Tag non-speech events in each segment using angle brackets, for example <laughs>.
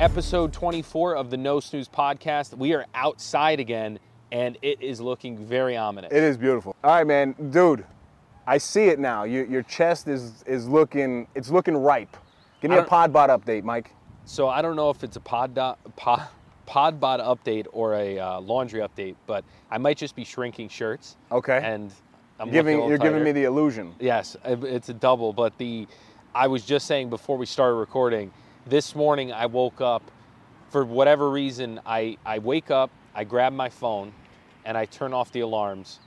episode 24 of the No Snooze podcast. We are outside again, and it is looking very ominous. It is beautiful. All right, man, dude. I see it now. Your, your chest is is looking it's looking ripe. Give me a Podbod update, Mike. So I don't know if it's a pod dot, pod, Podbod update or a uh, laundry update, but I might just be shrinking shirts. Okay. And I'm giving you're giving me the illusion. Yes, it- it's a double. But the, I was just saying before we started recording, this morning I woke up, for whatever reason, I, I wake up, I grab my phone, and I turn off the alarms.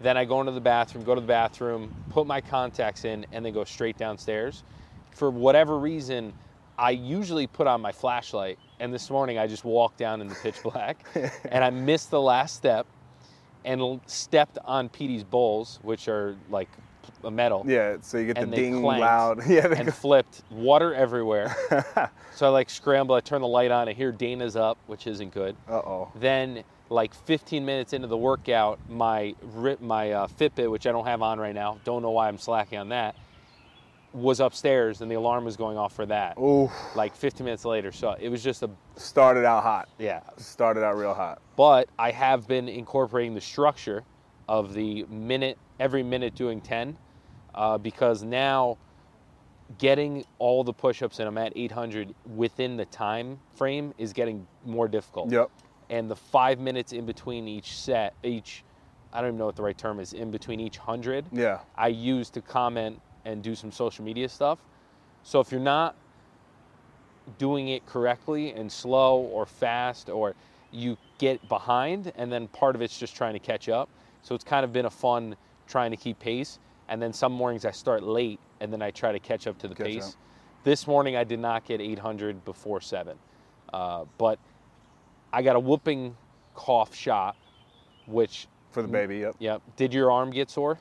Then I go into the bathroom, go to the bathroom, put my contacts in, and then go straight downstairs. For whatever reason, I usually put on my flashlight, and this morning I just walked down in the pitch black, <laughs> and I missed the last step, and stepped on Petey's bowls, which are like a metal Yeah, so you get and the ding clanked loud. <laughs> Yeah, and flipped water everywhere. <laughs> so I like scramble. I turn the light on. I hear Dana's up, which isn't good. Uh oh. Then like 15 minutes into the workout, my my uh, Fitbit, which I don't have on right now, don't know why I'm slacking on that, was upstairs and the alarm was going off for that. Ooh, Like 15 minutes later, so it was just a started out hot. yeah. Started out real hot. But I have been incorporating the structure of the minute, every minute doing 10, uh, because now getting all the push-ups and I'm at 800 within the time frame is getting more difficult. Yep. And the five minutes in between each set, each, I don't even know what the right term is, in between each hundred, Yeah. I use to comment and do some social media stuff. So if you're not doing it correctly and slow or fast or you get behind and then part of it's just trying to catch up. So it's kind of been a fun trying to keep pace. And then some mornings I start late and then I try to catch up to the Catch pace. up. This morning I did not get 800 before 7. Uh, but I got a whooping cough shot, which, For the baby. Yep. Yep. did your arm get sore?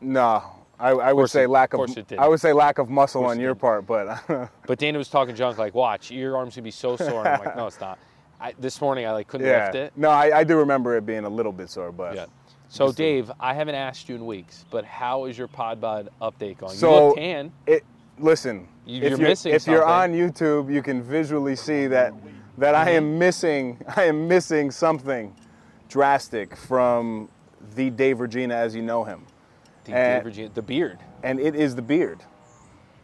No, I, I would say it- lack of of. course it did. I would say lack of muscle course on your part, but <laughs> But Dana was talking junk, like, watch, your arm's gonna be so sore. And I'm like, no, it's not. I, this morning I like couldn't yeah. lift it. No, I, I do remember it being a little bit sore, but Yeah. So Dave, I haven't asked you in weeks, but how is your Podbod update going? you So- look tan. it listen You- if you're you're, missing if you're on youtube you can visually see that that i Mm-hmm. am missing <laughs> i am missing something drastic from the dave regina as you know him The, and- Dave Regina- the beard. and it is the beard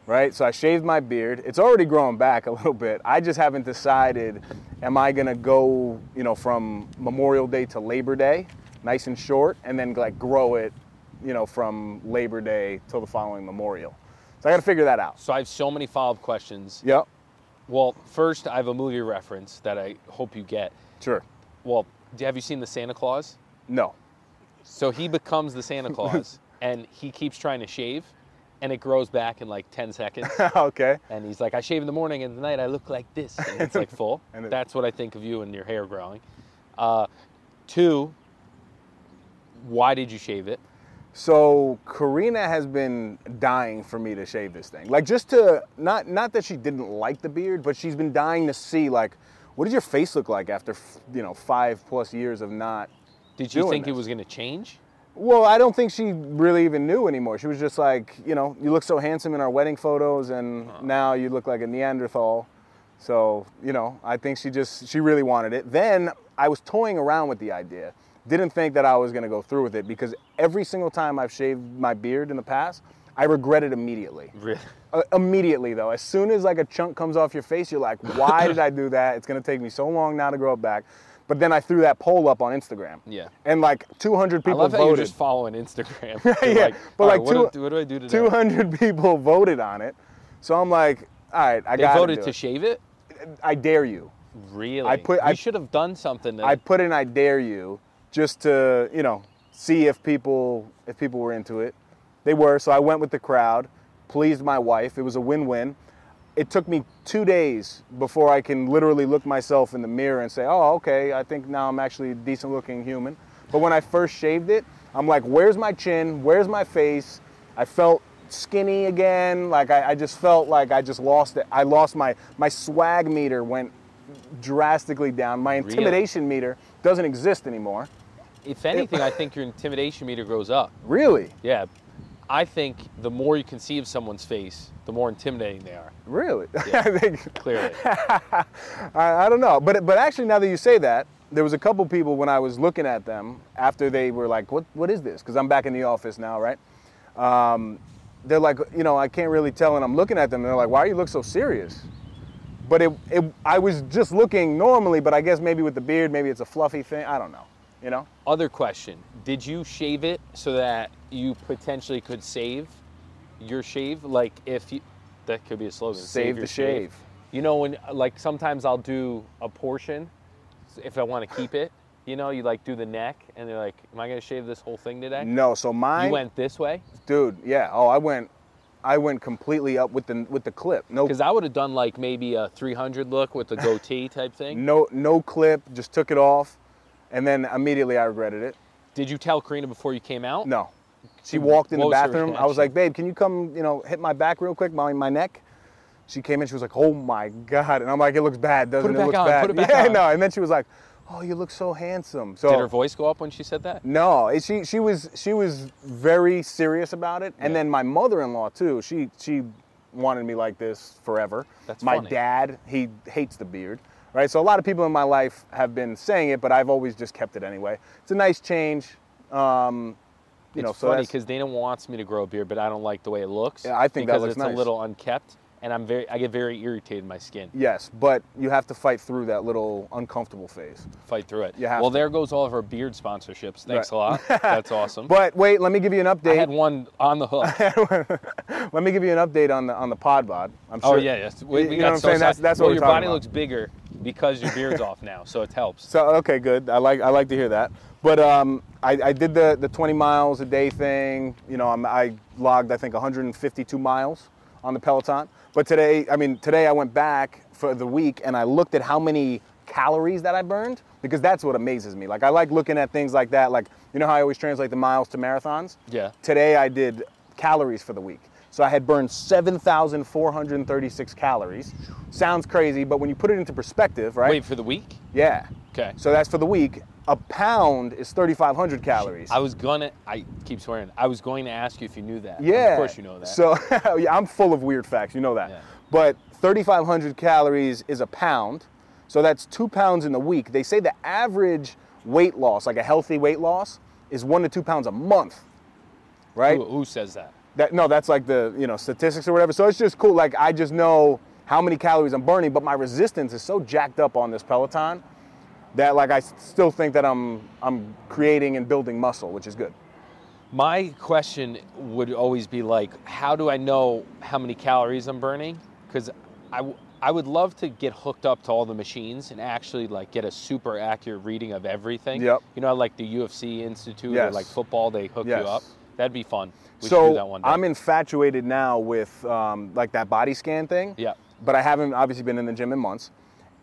right so i shaved my beard it's already growing back a <laughs> little bit i just haven't decided am i going to go you know from memorial day to labor day nice and short and then like grow it you know from labor day till the following memorial so i got to figure that out So I have so many follow-up questions. yep Well, first I have a movie reference that I hope you get. Sure. Well, have you seen the Santa Clause? No. So he becomes the Santa Claus, <laughs> and he keeps trying to shave, and it grows back in like 10 seconds. <laughs> okay. And he's like, I shave in the morning, and at night I look like this. And it's like <laughs> full. And it- That's what I think of you and your hair growing. Uh, two, why did you shave it? So Karina has been dying for me to shave this thing. Like just to not not that she didn't like the beard, but she's been dying to see like what does your face look like after f- you know five plus years of not. Did you think it was going to change? Well, I don't think she really even knew anymore. She was just like, you know, you look so handsome in our wedding photos, and now you look like a Neanderthal. So, you know, I think she just, she really wanted it. Then I was toying around with the idea. Didn't think that I was going to go through with it because every single time I've shaved my beard in the past, I regret it immediately. Really? Uh, immediately though, as soon as like a chunk comes off your face, you're like, why did I do that? It's gonna take me so long now to grow it back. But then I threw that poll up on Instagram. Yeah. And like 200 people I love how you're voted. just following Instagram. <laughs> Yeah, like, but like right, what, do, what do I do today? 200 <laughs> people voted on it. So I'm like, all right, I They got voted to it. shave it? I dare you. Really? I put- you I- should have done something. To, I put in I dare you just to, you know, see if people if people were into it. They were, so I went with the crowd, pleased my wife. It was a win-win. it took me two days before I can literally look myself in the mirror and say, oh, okay, I think now I'm actually a decent looking human. But when I first shaved it, I'm like, where's my chin? Where's my face? I felt skinny again. Like I, I just felt like I just lost it. I lost my my swag meter went drastically down. My Really? intimidation meter doesn't exist anymore. If anything, I think your intimidation meter goes up. Really? Yeah. I think the more you can see of someone's face, the more intimidating they are. Really? <laughs> Yeah. I think Clearly. <laughs> I, I don't know, but but actually, now that you say that, there was a couple people when I was looking at them after they were like, "What what is this?" Because I'm back in the office now, right? Um, they're like, you know, I can't really tell, and I'm looking at them. And they're like, "Why do you look so serious?" But it, it I was just looking normally, but I guess maybe with the beard, maybe it's a fluffy thing. I don't know. You know? Other question: Did you shave it so that you potentially could save your shave? Like if you, that could be a slogan. Save your the shave. You know when like sometimes I'll do a portion if I want to keep it. You know, you like do the neck, and they're like, "Am I gonna shave this whole thing today?" No. So mine, You went this way dude. Yeah. Oh, I went, I went completely up with the with the clip. No because I would have done like maybe a 300 look with the <laughs> goatee type thing. no no clip. Just took it off, and then immediately I regretted it. Did you tell Karina before you came out? No. She walked in the bathroom. I was like, babe, can you come, you know, hit my back real quick, my, my neck? She came in, she was like, oh my God. And I'm like, it looks bad, doesn't it it? back looks on, bad. put it back yeah, on. no. And then she was like, oh, you look so handsome. So Did her voice go up when she said that? no, she she was she was very serious about it. And Yeah. then my mother-in-law too. She she wanted me like this forever. That's my funny. dad, he hates the beard. Right? So a lot of people in my life have been saying it, but I've always just kept it anyway. It's a nice change. Um, you it's know, so funny because Dana wants me to grow a beard, but I don't like the way it looks. Yeah, I think that because looks it's nice. a little unkept, and I'm very, I get very irritated in my skin. Yes, but you have to fight through that little uncomfortable phase. Fight through it. Yeah. well, to. there goes all of our beard sponsorships. Thanks Right. a lot. <laughs> That's awesome. But wait, let me give you an update. I had one on the hook. <laughs> let me give you an update on the on the pod bod. I'm oh yeah, yes. We, You we know got what I'm so saying? That's- that's what well, your body about. looks bigger because your beard's off now, so it helps. So okay, good. I like I like to hear that. But um, I, I did the the 20 miles a day thing. You know, I'm, I logged I think 152 miles on the Peloton. But today, I mean, today I went back for the week and I looked at how many calories that I burned because that's what amazes me. Like I like looking at things like that. Like you know how I always translate the miles to marathons. Yeah. Today I did calories for the week. So I had burned 7,436 calories. Sounds crazy, but when you put it into perspective, right? Wait for the week. Yeah. Okay. So that's for the week. A pound is 3,500 calories. I was gonna. I keep swearing. I was going to ask you if you knew that. yeah. Of course you know that. So <laughs> yeah, I'm full of weird facts. You know that. Yeah. But 3,500 calories is a pound. So that's two pounds in the week. They say the average weight loss, like a healthy weight loss, is one to two pounds a month. Right? who, who says that? That no, that's like the you know statistics or whatever. So it's just cool. Like I just know how many calories I'm burning, but my resistance is so jacked up on this Peloton that like I still think that I'm I'm creating and building muscle, which is good. My question would always be like, how do I know how many calories I'm burning? Because I, w- I would love to get hooked up to all the machines and actually like get a super accurate reading of everything. Yep. You know, like the UFC Institute or like football, they hook Yes. you up. That'd be fun. We should do that so one day. I'm infatuated now with um, like that body scan thing. Yeah. But I haven't obviously been in the gym in months.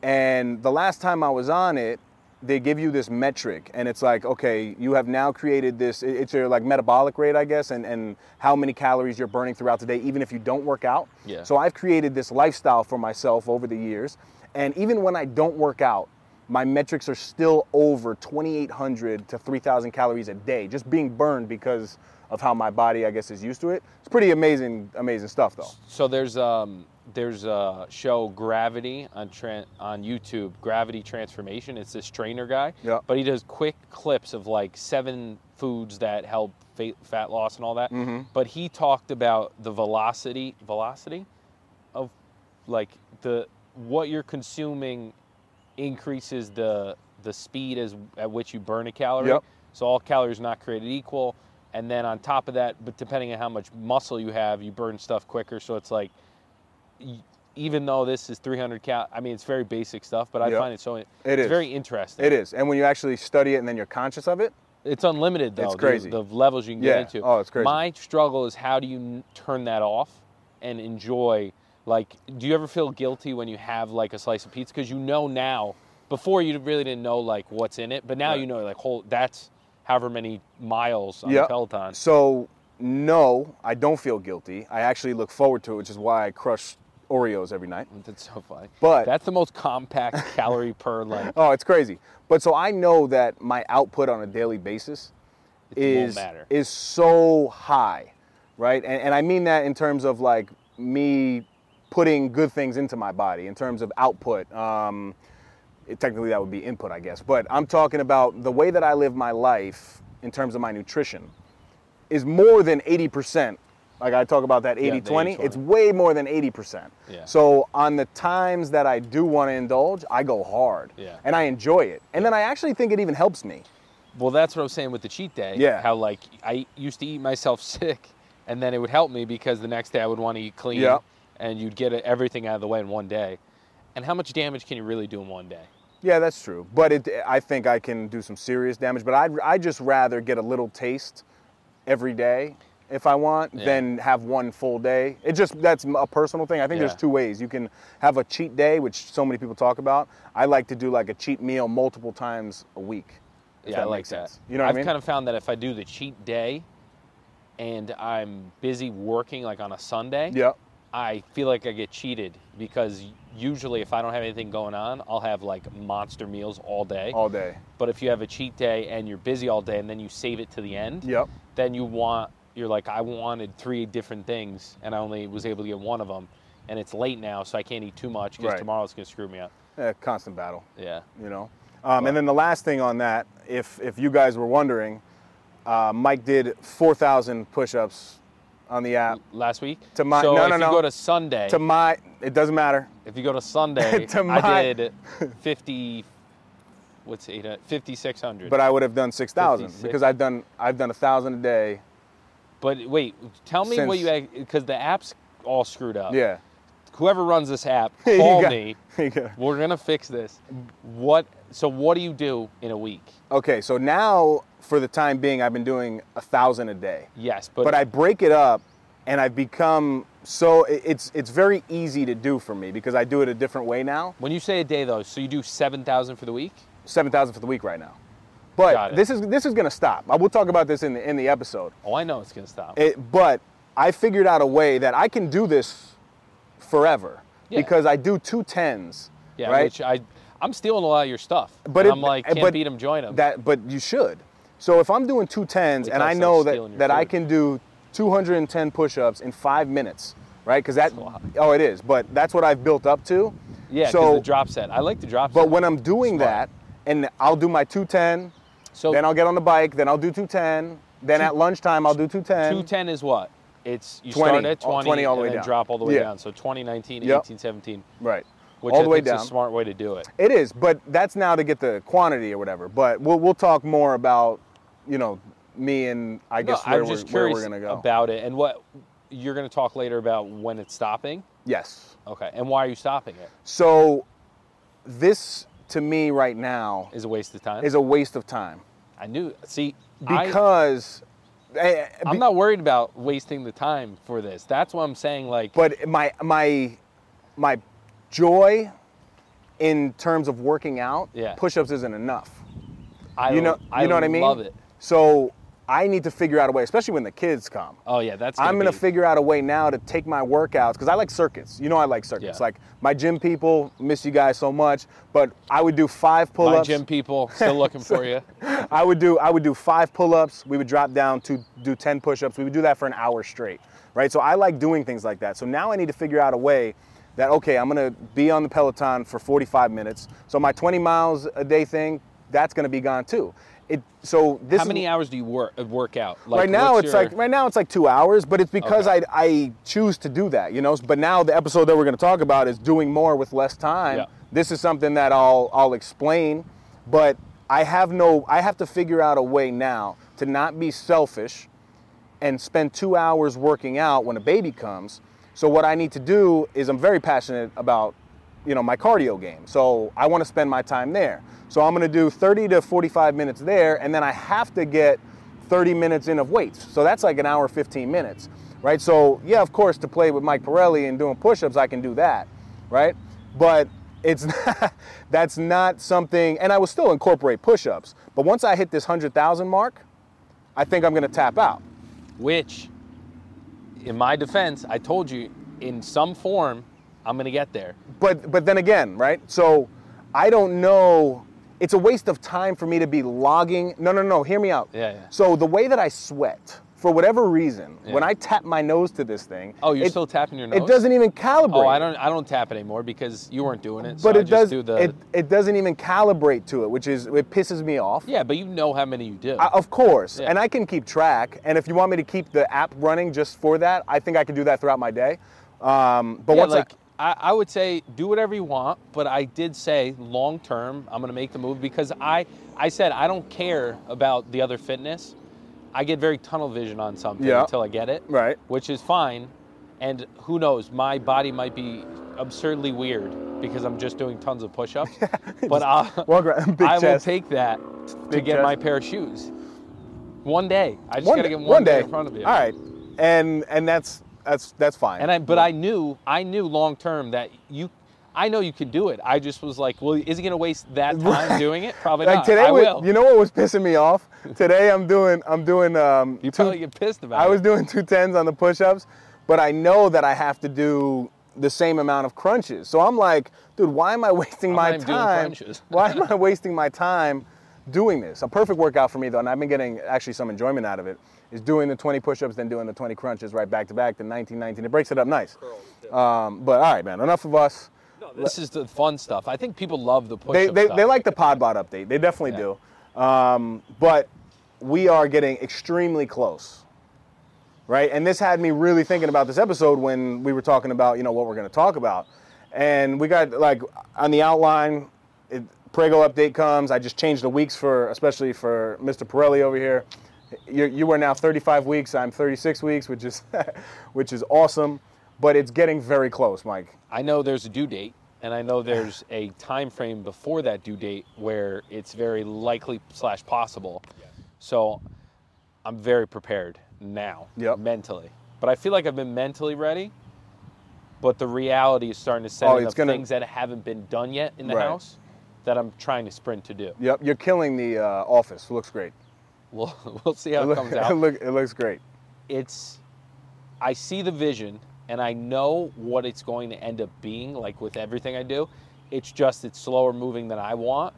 And the last time I was on it, they give you this metric, and it's like, okay, you have now created this. It's your like metabolic rate, I guess, and and how many calories you're burning throughout the day, even if you don't work out. Yeah. So I've created this lifestyle for myself over the years, and even when I don't work out, my metrics are still over 2,800 to 3,000 calories a day, just being burned because of how my body, I guess, is used to it. It's pretty amazing, amazing stuff, though. So there's um there's a show Gravity on tran on YouTube, Gravity Transformation. It's this trainer guy, Yeah. but he does quick clips of like seven foods that help fa- fat loss and all that. Mm-hmm. But he talked about the velocity velocity of like the what you're consuming increases the the speed as at which you burn a calorie. Yep. So all calories not created equal. And then on top of that, but depending on how much muscle you have, you burn stuff quicker. So it's like, even though this is 300 cal, I mean it's very basic stuff, but I Yep. find it so It it's is. very interesting. It is. And when you actually study it and then you're conscious of it, It's unlimited though. It's the- crazy. The, levels you can Yeah. get into. Oh, it's crazy. My struggle is how do you n- turn that off and enjoy Like, do you ever feel guilty when you have like a slice of pizza because you know now? Before you really didn't know like what's in it, but now Right. you know like whole that's however many miles on Yep. the Peloton. So no, I don't feel guilty. I actually look forward to it, which is why I crush Oreos every night. <laughs> That's so funny. But- that's the most compact <laughs> calorie per like. Oh, it's crazy. But so I know that my output on a daily basis It is is so high, right? And, and I mean that in terms of like me putting good things into my body, in terms of output. Um, it- technically, that would be input, I guess. But I'm talking about the way that I live my life in terms of my nutrition is more than 80%. Like I talk about that 80 the 20, 80-20. it's way more than 80%. Yeah. So on the times that I do want to indulge, I go hard. Yeah. And I enjoy it. And then I actually think it even helps me. Well, that's what I was saying with the cheat day. Yeah. How like I used to eat myself <laughs> sick, and then it would help me because the next day I would want to eat clean, Yeah. and you'd get everything out of the way in one day. And how much damage can you really do in one day? Yeah, that's true. But it, I think I can do some serious damage. But I'd I just rather get a little taste every day if I want Yeah. than have one full day. It just that's a personal thing. I think Yeah. there's two ways. You can have a cheat day, which so many people talk about. I like to do like a cheat meal multiple times a week. yeah, I like makes that. sense. You know what I've I mean? kind of found that if I do the cheat day, and I'm busy working like on a Sunday, yeah. I feel like I get cheated because usually if I don't have anything going on, I'll have like monster meals all day. All day. But if you have a cheat day and you're busy all day and then you save it to the end, Yep. then you want you're like I wanted three different things and I only was able to get one of them, and it's late now, so I can't eat too much because Right. tomorrow's gonna screw me up. Yeah, constant battle. Yeah. you know. Um, and then the last thing on that, if if you guys were wondering, uh, Mike did 4,000 push-ups on the app. Last week. To my- so no, if no, you no. go to Sunday, To my, it doesn't matter. if you go to Sunday, <laughs> To my- I did <laughs> fifty. What's eight? Fifty six hundred. But I would have done 6,000 because I've done I've done a thousand a day. But wait, tell me what you because the app's all screwed up. Yeah. Whoever runs this app, <laughs> call got- me. We're gonna fix this. What? So what do you do in a week? Okay, so now for the time being, I've been doing a thousand a day. Yes, but, But I break it up, and I've become so it's it's very easy to do for me because I do it a different way now. when you say a day though, so you do seven thousand for the week? Seven thousand for the week right now. But this is this is gonna stop. I will talk about this in the in the episode. Oh, I know it's gonna stop. It, but I figured out a way that I can do this forever Yeah. because I do two tens. yeah, right. which I I'm stealing a lot of your stuff. But it- I'm like, eh, can't beat them, join them. That, but you should. So if I'm doing two tens and I know that that I can do 210 push-ups in five minutes, right? Because that, That's a lot. oh, it is. But that's what I've built up to. yeah, So, the drop set. I like the drop set. but when I'm doing Smart. that, and I'll do my 210, so then I'll get on the bike, then I'll do 210, then at lunchtime I'll do 210. 210 is what? It's you 20, start at all- 20, 20 all the and way then down. drop all the way Yeah. down. So 20, 19, Yep. 18, 17, Right. which all I the way down. a smart way to do it. It is, but that's now to get the quantity or whatever. But we'll we'll talk more about, you know, me and I No, guess where, I'm we're, just where we're gonna go. about it and what you're going to talk later about when it's stopping. yes. Okay, and why are you stopping it? So this to me right now Is a waste of time. is a waste of time I knew. See, I, because eh, I'm be- not worried about wasting the time for this. That's what I'm saying. Like, but my my my joy in terms of working out, Yeah. push-ups isn't enough. I you know I you know what I mean? Love it. So I need to figure out a way, especially when the kids come. Oh yeah, that's. I'm gonna be, figure out a way now to take my workouts because I like circuits. You know I like circuits. Yeah. Like my gym people, miss you guys so much, but I would do five pull-ups. My gym people still looking for <laughs> you. I would do I would do five pull-ups. We would drop down to do 10 push-ups. We would do that for an hour straight, right? So I like doing things like that. So now I need to figure out a way that okay, I'm gonna be on the Peloton for 45 minutes. So my 20 miles a day thing, that's gonna be gone too. It so this How is, many hours do you work uh, work out? Like, right now it's your- like right now it's like two hours, but it's because Okay. I I choose to do that, you know. But now the episode that we're going to talk about is doing more with less time. Yeah. This is something that I'll I'll explain, but I have no I have to figure out a way now to not be selfish and spend two hours working out when a baby comes. So what I need to do is I'm very passionate about, you know, my cardio game. So I want to spend my time there. So I'm going to do 30 to 45 minutes there, and then I have to get 30 minutes in of weights. So that's like an hour 15 minutes. right? So yeah, of course, to play with Mike Pirelli and doing push-ups, I can do that, right? But it's <laughs> not, that's not something, and I will still incorporate push-ups. But once I hit this hundred thousand mark, I think I'm gonna tap out. Which, in my defense, I told you in some form, I'm going to get there. But but then again, right? So I don't know. It's a waste of time for me to be logging. No, no, no. Hear me out. Yeah, yeah. So the way that I sweat, for whatever reason, Yeah. when I tap my nose to this thing, Oh, you're it- still tapping your nose? It doesn't even calibrate. Oh, I don't. I don't tap it anymore because you weren't doing it. So But I it just does. Do the, It, it doesn't even calibrate to it, which is it pisses me off. yeah, but you know how many you do. I- of course, Yeah. and I can keep track. And if you want me to keep the app running just for that, I think I can do that throughout my day. Um, but yeah, once like I, I would say do whatever you want, but I did say long term I'm going to make the move because I I said I don't care about the other fitness. I get very tunnel vision on something Yeah. until I get it, Right. Which is fine, and who knows, my body might be absurdly weird because I'm just doing tons of push-ups. <laughs> but I'll, uh, <laughs> walk around, I will take that to Big get chest. my pair of shoes. One day, I just one, gotta day, get one, day. in front of you. All right, and and that's that's that's fine. And I, but I knew, I knew long term that you, I know you could do it. I just was like, well, is he going to waste that <laughs> time doing it? Probably like not. today, I will. you know what was pissing me off? Today I'm doing I'm doing um. you two- probably get pissed about I it. was doing two tens on the push-ups, but I know that I have to do the same amount of crunches. So I'm like, dude, why am I wasting I'm my not even doing time? crunches. <laughs> why am I <laughs> wasting my time doing this? A perfect workout for me though, and I've been getting actually some enjoyment out of it, is doing the 20 push-ups, then doing the 20 crunches right back to back, the 19, 19. It breaks it up nice. Um, but all right, man, enough of us. This is the fun stuff. I think people love the push They, they, they like the Podbod update. They definitely Yeah. do. Um, but we are getting extremely close, right? And this had me really thinking about this episode when we were talking about, you know, what we're going to talk about. And we got like on the outline, it, Prego update comes. I just changed the weeks for, especially for Mr. Pirelli over here. You're, you are now 35 weeks. I'm 36 weeks, which is, <laughs> which is awesome. But it's getting very close, Mike. I know there's a due date, and I know there's a time frame before that due date where it's very likely slash possible. So I'm very prepared now, Yep. mentally. But I feel like I've been mentally ready. But the reality is starting to set Oh, in gonna- things that haven't been done yet in the Right. house that I'm trying to sprint to do. Yep, you're killing the uh, office. Looks great. We'll, <laughs> we'll see how it, look- comes <laughs> out. It, look, it looks great. it's I see the vision and I know what it's going to end up being like with everything I do. It's just it's slower moving than I want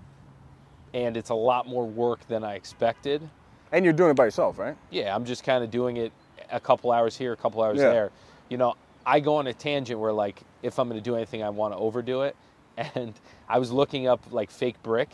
and it's a lot more work than I expected. And you're doing it by yourself, right? Yeah, I'm just kind of doing it a couple hours here, a couple hours Yeah. there. You know, I go on a tangent where like if I'm going to do anything I want to overdo it <laughs> and I was looking up like fake brick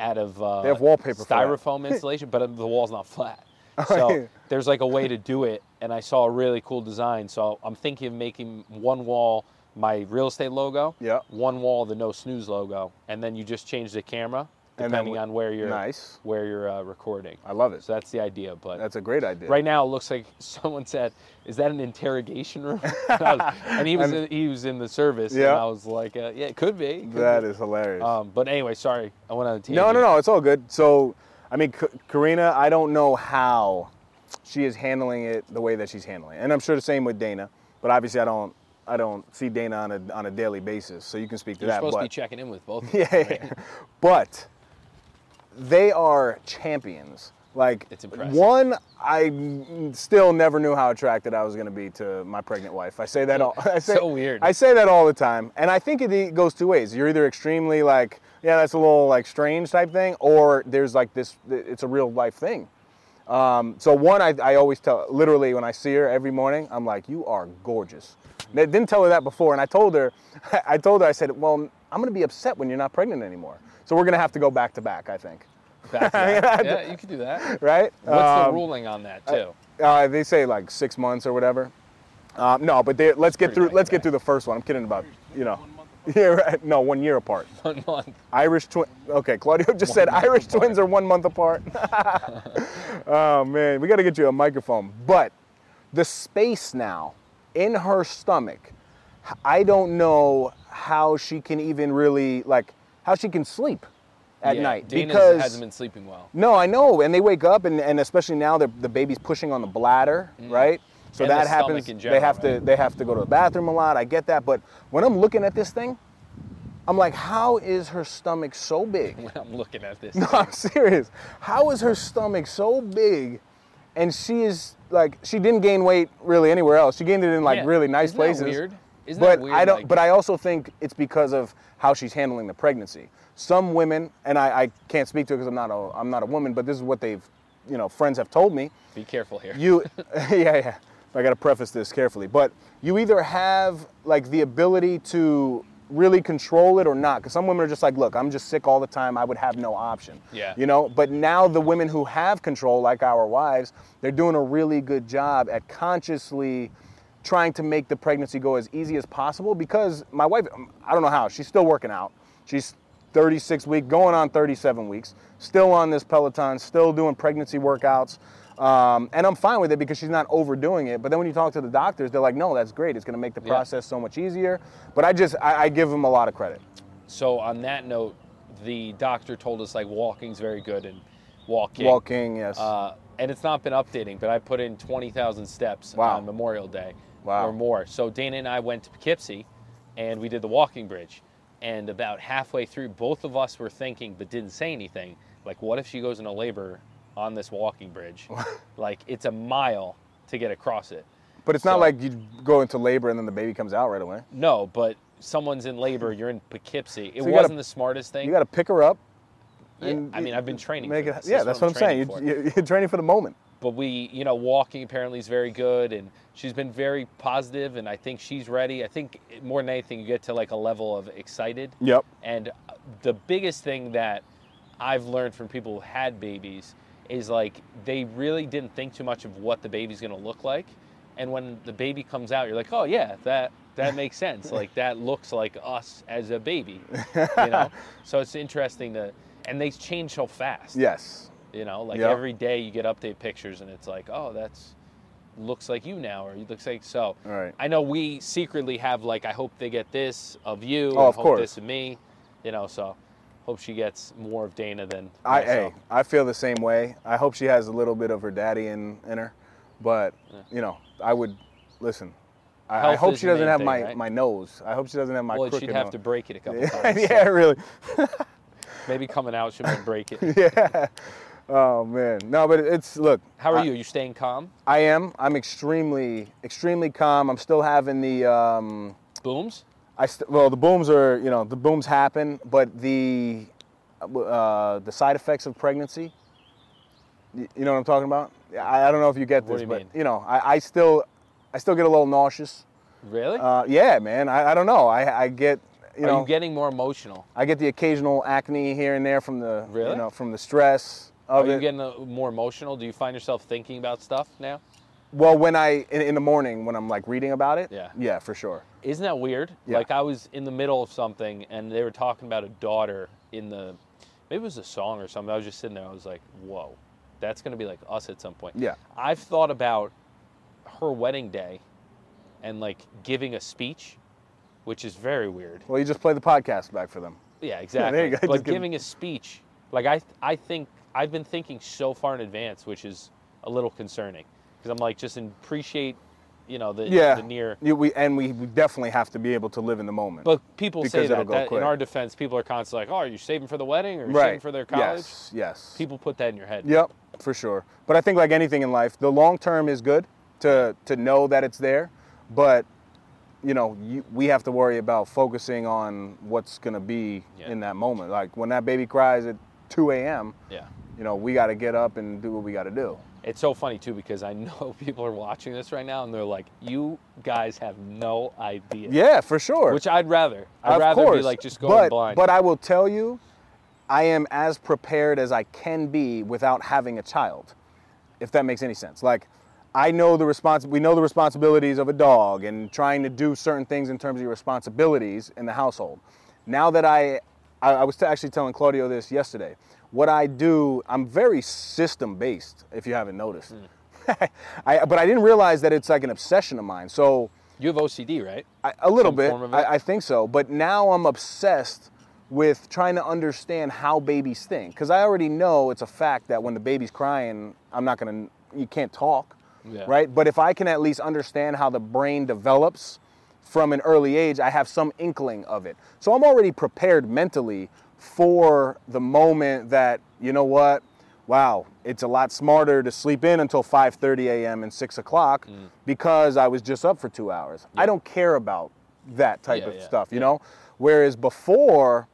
out of uh, They have wallpaper styrofoam insulation, but the wall's not flat. <laughs> Oh, So there's like a way to do it, and I saw a really cool design. So I'm thinking of making one wall my real estate logo, Yeah. one wall the no snooze logo, and then you just change the camera depending wh- on where you're Nice. where you're uh, recording. I love it. So that's the idea. But That's a great idea. right now it looks like <laughs> someone said, "Is that an interrogation room?" <laughs> and, was- and he was <laughs> And- in, he was in the service, and Yeah. I was like, uh, "Yeah, it could be." could That be." is hilarious. Um, but anyway, sorry, I went on a tangent. no, no, no. It's all good. So, I mean, Karina, I don't know how she is handling it the way that she's handling it, and I'm sure the same with Dana. But obviously, I don't, I don't see Dana on a on a daily basis. So you can speak to You're that. supposed but to be checking in with both. them, yeah. right? but they are champions. Like It's impressive. one, I still never knew how attracted I was going to be to my pregnant wife. I say that all. <laughs> I say, So weird. I say that all the time, and I think it goes two ways. You're either extremely like, yeah, that's a little like strange type thing, or there's like this. It's a real life thing. Um, so one, I, I always tell, literally when I see her every morning, I'm like, you are gorgeous. I didn't tell her that before, and I told her, <laughs> I told her, I said, well, I'm gonna be upset when you're not pregnant anymore. So we're gonna have to go back to back, I think. Back <laughs> that. yeah, you could do that. Right? What's the Um, ruling on that too? Uh, they say like six months or whatever. Um, no, but they, let's get through. back Let's to get through the first one. I'm kidding about, you know. <laughs> Yeah, right. No, one year apart. <laughs> One month. Irish twin. Okay, Claudio just said Irish apart. twins are one month apart. oh man, we got to get you a microphone. But the space now in her stomach, I don't know how she can even really like how she can sleep at Yeah, night Dana because hasn't been sleeping well. no, I know, and they wake up, and, and especially now, the the baby's pushing on the bladder, Mm. right? So And that happens. in they general, have to they have to go to the bathroom a lot. I get that, but when I'm looking at this thing, I'm like, how is her stomach so big? <laughs> When I'm looking at this. No, I'm serious. How is her stomach so big, and she is like she didn't gain weight really anywhere else. She gained it in like Yeah. really nice Isn't that places. weird? Isn't but that weird? I don't. like- but I also think it's because of how she's handling the pregnancy. Some women, and I, I can't speak to it because I'm not a I'm not a woman, but this is what they've, you know, friends have told me. be careful here. You, <laughs> <laughs> yeah, yeah. I got to preface this carefully, but you either have like the ability to really control it or not. Because some women are just like, look, I'm just sick all the time. I would have no option. Yeah. You know. But now the women who have control, like our wives, they're doing a really good job at consciously trying to make the pregnancy go as easy as possible. Because my wife, I don't know how, she's still working out. She's 36 week, going on 37 weeks, still on this Peloton, still doing pregnancy workouts. Um, and I'm fine with it because she's not overdoing it. But then when you talk to the doctors, they're like, no, that's great. It's going to make the Yeah. process so much easier. But I just, I, I give them a lot of credit. So on that note, the doctor told us like walking's very good and walking. Walking, yes. Uh, and it's not been updating, but I put in 20,000 steps Wow. on Memorial Day Wow. or more. So Dana and I went to Poughkeepsie and we did the walking bridge. And about halfway through, both of us were thinking, but didn't say anything, like, what if she goes into labor on this walking bridge? <laughs> like, it's a mile to get across it. but it's not like you go into labor and then the baby comes out right away. No, but someone's in labor, you're in Poughkeepsie. It So you gotta- wasn't the smartest thing. You got to pick her up. Yeah, I mean, I've been training it, yeah, This is that's what what I'm I'm saying. You, you, you're training for the moment. But we, you know, walking apparently is very good, and she's been very positive, and I think she's ready. I think more than anything, you get to like a level of excited. Yep. And the biggest thing that I've learned from people who had babies is like they really didn't think too much of what the baby's going to look like, and when the baby comes out, you're like, oh yeah, that that makes sense. <laughs> like that looks like us as a baby, <laughs> you know. so it's interesting to, and they change so fast. Yes. You know, like Yep. every day you get update pictures and it's like, oh, that's looks like you now, or it looks like so. Right. I know we secretly have like, I hope they get this of you, Oh, of hope course. this of me, you know. So, hope she gets more of Dana than I, hey, I feel the same way. I hope she has a little bit of her daddy in, in her, but you know, I would listen. I, I hope she doesn't have thing, my, right? my nose. I hope she doesn't have my well, she'd have nose. to break it a couple <laughs> yeah, times. yeah, really. <laughs> Maybe coming out, she might break it. <laughs> yeah. Oh man. No, but it's look. How are I- you? Are you staying calm? I am. I'm extremely, extremely calm. I'm still having the. Um, Booms? I st- well, the booms are, you know, the booms happen, but the, uh, the side effects of pregnancy. You know what I'm talking about? I, I don't know if you get this, What do you but mean? you know, I, I still, I still get a little nauseous. Really? Uh, yeah, man. I, I don't know. I, I get, you are know, you getting more emotional? I get the occasional acne here and there from the, Really? you know, from the stress Are you it. getting uh, more emotional? Do you find yourself thinking about stuff now? well, when I in, in the morning when I'm like reading about it. Yeah. Yeah, for sure. Isn't that weird? Yeah. Like I was in the middle of something and they were talking about a daughter in the maybe it was a song or something. I was just sitting there. I was like, "Whoa, that's going to be like us at some point." Yeah. I've thought about her wedding day and like giving a speech, which is very weird. Well, you just play the podcast back for them. Yeah, exactly. <laughs> there you go. But Just giving a speech, like I I think I've been thinking so far in advance, which is a little concerning because I'm like just appreciate, you know, the Yeah. the near You, we and we, we definitely have to be able to live in the moment. But people say that, that in our defense, people are constantly like, "Oh, are you saving for the wedding or are you right. saving for their college?" Yes. Yes. People put that in your head. Yep, for sure. But I think like anything in life, the long term is good to to know that it's there, but you know, you, we have to worry about focusing on what's going to be Yeah. in that moment. Like when that baby cries at 2 a.m., Yeah. You know, we got to get up and do what we got to do. It's so funny too because I <laughs> know people are watching this right now and they're like, "You guys have no idea." Yeah, for sure. Which I'd rather. I'd of rather course. be like just going but, blind. But I will tell you, I am as prepared as I can be without having a child, if that makes any sense. Like, I know the respons- we know the responsibilities of a dog and trying to do certain things in terms of your responsibilities in the household. Now that I, I, I was t- actually telling Claudio this yesterday. What I do, I'm very system based. If you haven't noticed, Hmm. <laughs> I, but I didn't realize that it's like an obsession of mine. So. you have OCD, right? I, a little Some bit. form of it? I, I think so. But now I'm obsessed with trying to understand how babies think. Because I already know it's a fact that when the baby's crying, I'm not going to, you can't talk. Yeah. right? But if I can at least understand how the brain develops from an early age, I have some inkling of it. So I'm already prepared mentally for the moment that, you know what, wow, it's a lot smarter to sleep in until 5:30 a.m. and 6 o'clock Mm. because I was just up for two hours. I don't care about that type Yeah, of yeah, stuff, you yeah. know. Whereas before,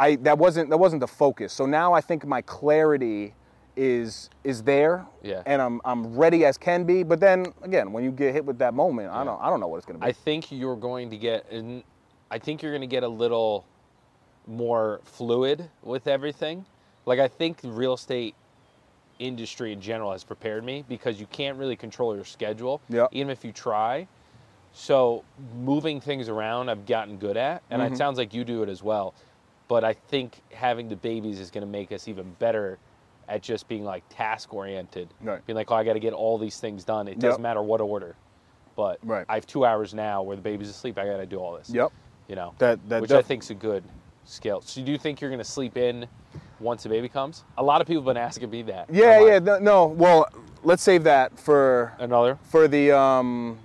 I that wasn't that wasn't the focus. So now I think my clarity is is there, Yeah. and I'm I'm ready as can be. But then again, when you get hit with that moment, I don't I don't know what it's gonna be. I think you're going to get, I think you're going to get a little more fluid with everything. Like I think the real estate industry in general has prepared me because you can't really control your schedule, Yep. even if you try. So moving things around, I've gotten good at, and Mm-hmm. it sounds like you do it as well. But I think having the babies is going to make us even better at just being like task oriented, Right. being like, oh, I got to get all these things done. It doesn't matter what order, but Right. I have two hours now where the baby's asleep. I got to do all this. Yep. You know, That that which def- I think's a good skill. So do you think you're going to sleep in once the baby comes? A lot of people have been asking me that. Yeah, yeah. No, no, well, let's save that for Another? for the um,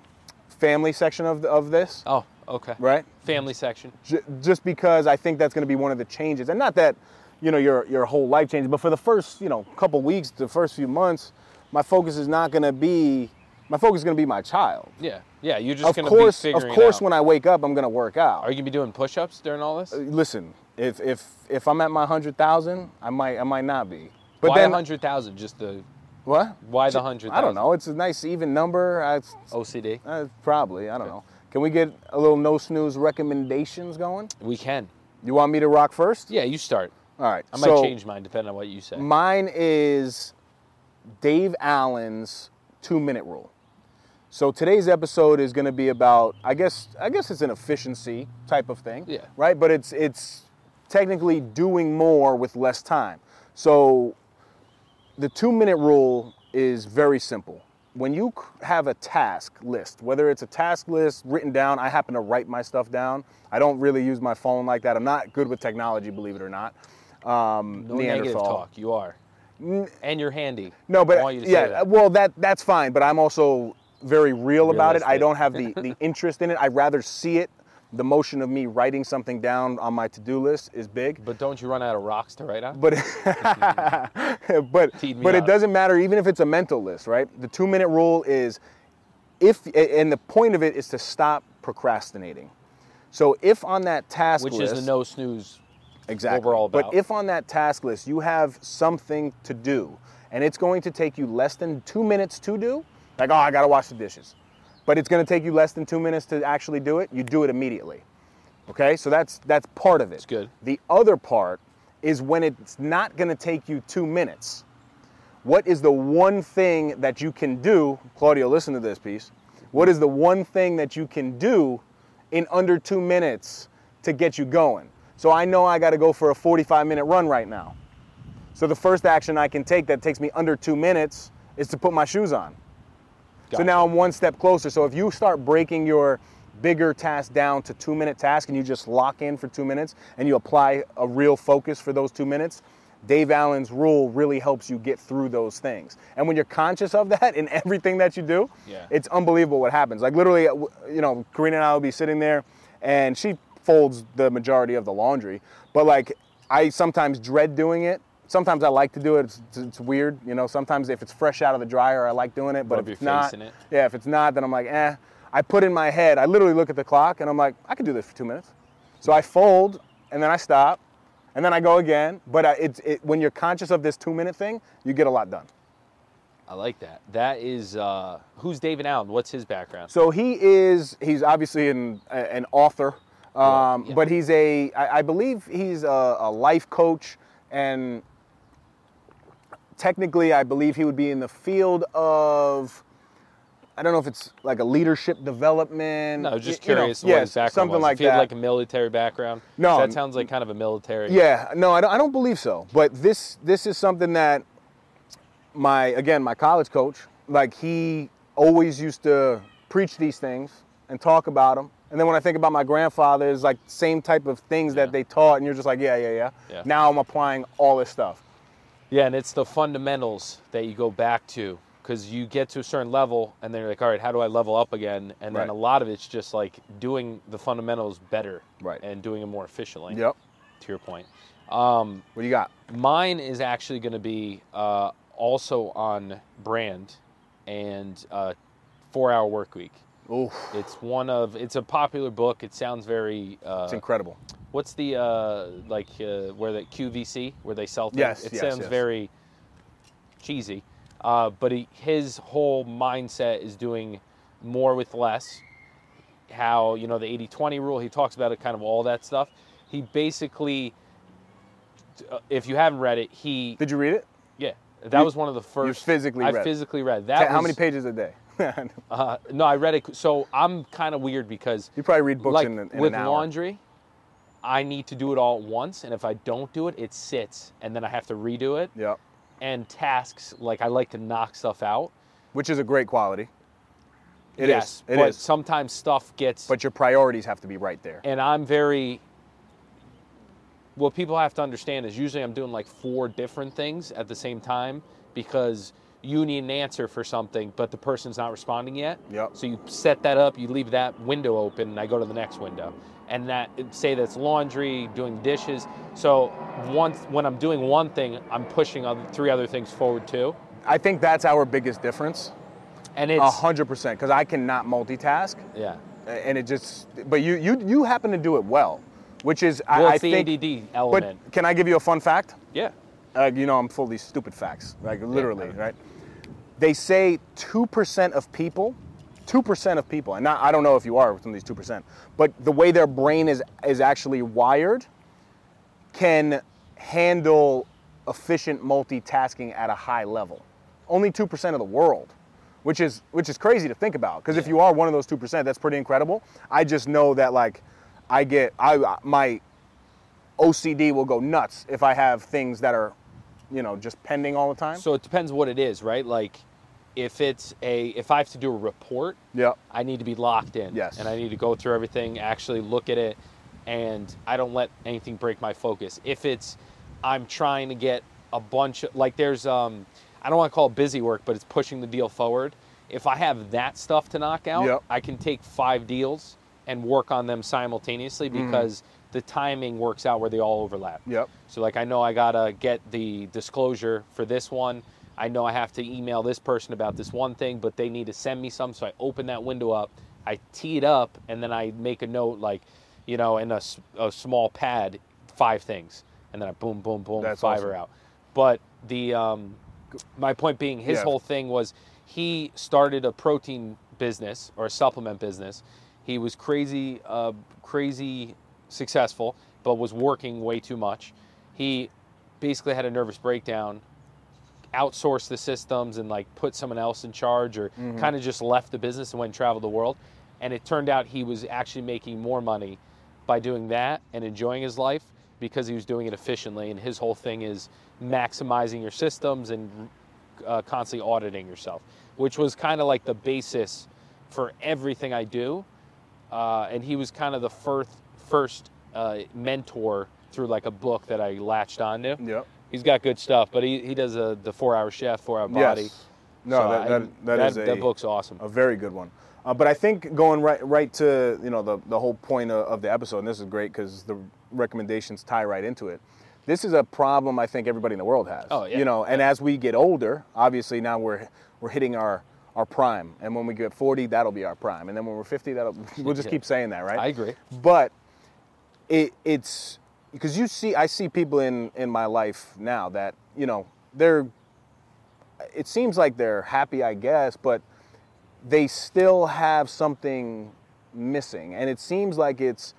family section of of this, Oh, okay. right? Family section. J- just because I think that's going to be one of the changes, and not that you know your your whole life changes, but for the first you know couple weeks, the first few months, my focus is not going to be my focus is going to be my child. Yeah, yeah. You're just Of going course, to be of course, out. when I wake up, I'm going to work out. Are you going to be doing push-ups during all this? Listen, if if if I'm at my hundred thousand, I might I might not be. But why then 100,000? Just the what? why the hundred? I don't know. It's a nice even number. I, OCD. uh, probably. I don't know. Can we get a little no snooze recommendations going? We can. You want me to rock first? Yeah, you start. All right. I might so change mine depending on what you say. Mine is Dave Allen's two minute rule. So today's episode is going to be about I guess I guess it's an efficiency type of thing. Yeah. Right? But it's it's technically doing more with less time. So the 2 minute rule is very simple. When you have a task list, whether it's a task list written down, I happen to write my stuff down. I don't really use my phone like that. I'm not good with technology, believe it or not. Um, no negative talk. You are. and you're handy. No, I but want you to say yeah, that. well, that that's fine. But I'm also very real about it. I don't have the <laughs> the interest in it. I'd rather see it. The motion of me writing something down on my to-do list is big. But don't you run out of rocks to write on? But <laughs> <laughs> but but it doesn't matter even if it's a mental list, right? The two minute rule is if and the point of it is to stop procrastinating. So if on that task list, Which list, is the no snooze. Exactly. But if on that task list you have something to do and it's going to take you less than two minutes to do, like, oh, I got to wash the dishes, but it's going to take you less than two minutes to actually do it, you do it immediately. Okay, so that's that's part of it. It's good. The other part is when it's not going to take you two minutes. What is the one thing that you can do, Claudio? Listen to this piece. What is the one thing that you can do in under two minutes to get you going? So I know I got to go for a 45 minute run right now. So the first action I can take that takes me under two minutes is to put my shoes on. So now I'm one step closer. So if you start breaking your bigger task down to two minute task and you just lock in for two minutes and you apply a real focus for those two minutes, Dave Allen's rule really helps you get through those things. And when you're conscious of <laughs> that in everything that you do, Yeah. it's unbelievable what happens. Like literally, uh, you know, Karina and I will be sitting there and she folds the majority of the laundry. But like, I sometimes dread doing it. Sometimes I like to do it. It's, it's weird, you know. Sometimes if it's fresh out of the dryer, I like doing it. But Rub if it's not, it. yeah, if it's not, then I'm like, eh. I put in my head. I literally look at the clock and I'm like, I could do this for two minutes. So I fold and then I stop, and then I go again. But I, it's it, when you're conscious of this two minute thing, you get a lot done. I like that. That is uh, who's David Allen? What's his background? So he is. He's obviously an an author, um, yeah. but he's a. I, I believe he's a, a life coach, and technically, I believe he would be in the field of. I don't know if it's like a leadership development. No, just you know, curious what yes, background something was. like if he had that. like a military background. No, that sounds like kind of a military. Yeah, no, I don't, I don't believe so. But this this is something that my again my college coach like he always used to preach these things and talk about them. And then when I think about my grandfather, it's like same type of things Yeah. that they taught, and you're just like, yeah, yeah, yeah, Yeah. Now I'm applying all this stuff. Yeah, and it's the fundamentals that you go back to because you get to a certain level and then you're like, all right, how do I level up again? And then Right. a lot of it's just like doing the fundamentals better, Right. and doing it more efficiently. Yep. To your point, um, What do you got? mine is actually going to be uh, also on brand and uh, four hour work week. Oof, It's one of it's a popular book. It sounds very. Uh, it's incredible. What's the uh, like uh, where the QVC where they sell things? Yes, it yes, sounds yes. very cheesy, uh, but he, his whole mindset is doing more with less. How you know the 80-20 rule? He talks about it, kind of all that stuff. He basically, uh, if you haven't read it, he Did you read it? yeah that You- was one of the first physically I read physically read that. How many pages a day? <laughs> Uh, no, I read it. So I'm kind of weird because you probably read books like in, in with laundry, I need to do it all at once, and if I don't do it, it sits, and then I have to redo it. Yep. And tasks, like I like to knock stuff out. Which is a great quality. It is. yes, It but is. sometimes stuff gets. But your priorities have to be right there. and I'm very. What people have to understand is usually I'm doing like four different things at the same time because you need an answer for something, but the person's not responding yet. Yep. So you set that up, you leave that window open, and I go to the next window. And that say that's laundry, doing dishes. So once when I'm doing one thing, I'm pushing other, three other things forward too. I think that's our biggest difference. And A it's hundred percent. Because I cannot multitask. yeah. and it just but you you you happen to do it well which is Well, I, I the think ADD element. but can i give you a fun fact yeah. uh, you know i'm full of these stupid facts like literally right they say 2% of people 2% of people and not, i don't know if you are of these 2% but the way their brain is is actually wired can handle efficient multitasking at a high level. Only 2% of the world which is which is crazy to think about because if you are one of those 2% that's pretty incredible. I just know that like i get i my ocd will go nuts if i have things that are you know just pending all the time So it depends what it is, right? Like if it's a if I have to do a report, yeah I need to be locked in. Yes. And I need to go through everything, actually look at it, and I don't let anything break my focus. If it's I'm trying to get a bunch of like there's um I don't want to call it busy work, but it's pushing the deal forward. If I have that stuff to knock out, Yep. I can take five deals and work on them simultaneously Mm-hmm. The timing works out where they all overlap. Yep. So like I know I gotta get the disclosure for this one. I know I have to email this person about this one thing, but they need to send me some. So I open that window up, I tee it up, and then I make a note like, you know, in a small pad, five things, and then I boom, boom, boom, That's five are out. But the um, my point being, his Yeah. whole thing was he started a protein business or a supplement business. He was crazy, uh, crazy successful, but was working way too much. He basically had a nervous breakdown, outsourced the systems and like put someone else in charge, or kind of just left the business and went and traveled the world. And it turned out he was actually making more money by doing that and enjoying his life because he was doing it efficiently. And his whole thing is maximizing your systems and uh, constantly auditing yourself, which was kind of like the basis for everything I do. Uh, and he was kind of the first first uh, mentor through like a book that I latched onto. Yep. He's got good stuff, but he, he does a, the four hour chef, four hour body. Yes. No, So that, I- that, that is a, that book's awesome. a very good one. Uh, but I think going right right to you know the the whole point of, of the episode, and this is great because the recommendations tie right into it. This is a problem I think everybody in the world has. Oh, yeah. You know, and as we get older, obviously now we're we're hitting our our prime, and when we get 40, that'll be our prime, and then when we're 50, that'll we'll just <laughs> Yeah. keep saying that, right? I agree. but it, it's because you see i see people in in my life now that you know they're it seems like they're happy i guess but they still have something missing. And it seems like it's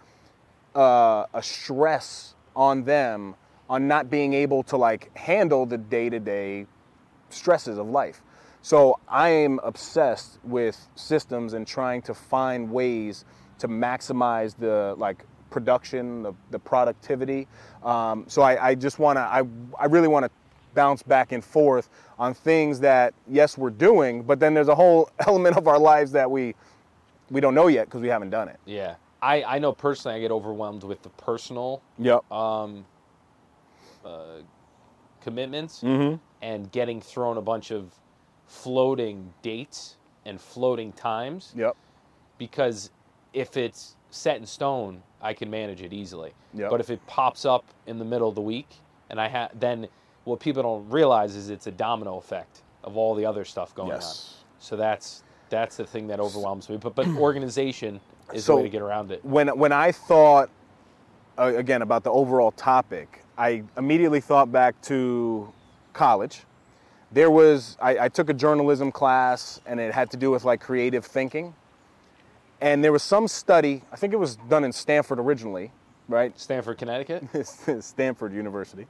uh, a stress on them on not being able to like handle the day-to-day stresses of life. So i am obsessed with systems and trying to find ways to maximize the like production the, the productivity um, so I, I just want to I, I really want to bounce back and forth on things that yes we're doing but then there's a whole <laughs> element of our lives that we we don't know yet because we haven't done it Yeah. I, I know personally I get overwhelmed with the personal yep um, uh, commitments Mm-hmm. and getting thrown a bunch of floating dates and floating times Yep. because if it's set in stone, I can manage it easily. Yep. But if it pops up in the middle of the week, and I ha- then what people don't realize is it's a domino effect of all the other stuff going Yes. on. So that's that's the thing that overwhelms me. But but <clears throat> organization is So- the way to get around it. when when I thought uh, again about the overall topic, I immediately thought back to college. There was I, I took a journalism class, and it had to do with like creative thinking. And there was some study. I think it was done in Stanford originally, right? Stamford, Connecticut. <laughs> Stanford University.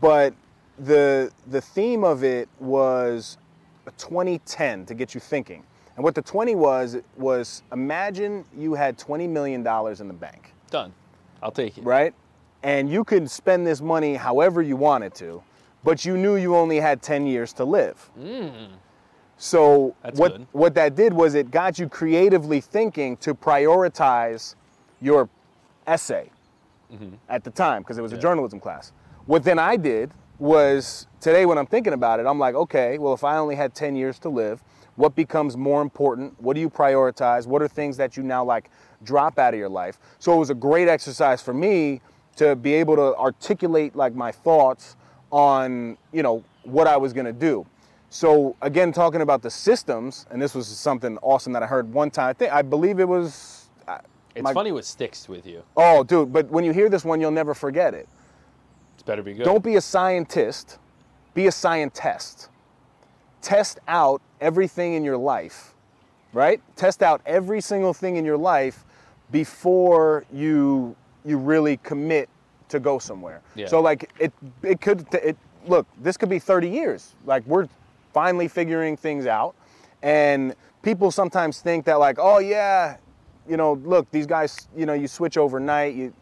But the the theme of it was a 2010 to get you thinking. And what the 20 was was imagine you had 20 million dollars in the bank, Done. I'll take it. right? And you could spend this money however you wanted to, but you knew you only had 10 years to live. Hmm. So That's what good. what that did was it got you creatively thinking to prioritize your essay mm-hmm. at the time because it was a journalism class. What then I did was today when I'm thinking about it, I'm like, okay, well if I only had 10 years to live, what becomes more important? What do you prioritize? What are things that you now like drop out of your life? So it was a great exercise for me to be able to articulate like my thoughts on, you know, what I was going to do. So again, talking about the systems, and this was something awesome that I heard one time. I think I believe it was. It's my- funny what sticks with you. Oh, dude! But when you hear this one, you'll never forget it. It's better be good. Don't be a scientist. Be a scientist. Test out everything in your life, right? Test out every single thing in your life before you you really commit to go somewhere. Yeah. So like it it could it look this could be 30 years. Like we're finally figuring things out, and people sometimes think that like oh yeah, you know look these guys you know you switch overnight you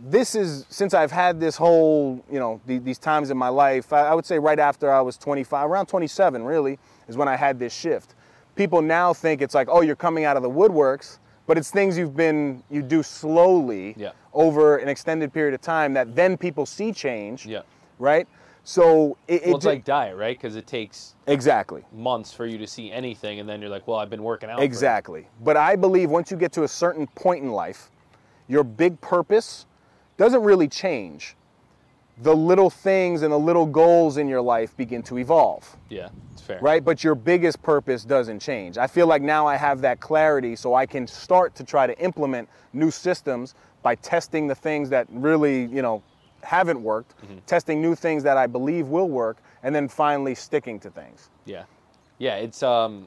this is since I've had this whole, you know, the, these times in my life. I, I would say right after I was 25, around 27, really, is when I had this shift. People now think it's like, oh, you're coming out of the woodworks, but it's things you've been you do slowly Yeah. over an extended period of time that then people see change. Yeah. Right. So it, it Well, it's ju- like diet, right? Because it takes exactly. months for you to see anything, and then you're like, well, I've been working out. for- Exactly. But I believe once you get to a certain point in life, your big purpose doesn't really change. The little things and the little goals in your life begin to evolve, Yeah, it's fair. right? But your biggest purpose doesn't change. I feel like now I have that clarity so I can start to try to implement new systems by testing the things that really, you know, haven't worked, testing new things that I believe will work, and then finally sticking to things. Yeah, yeah. It's um,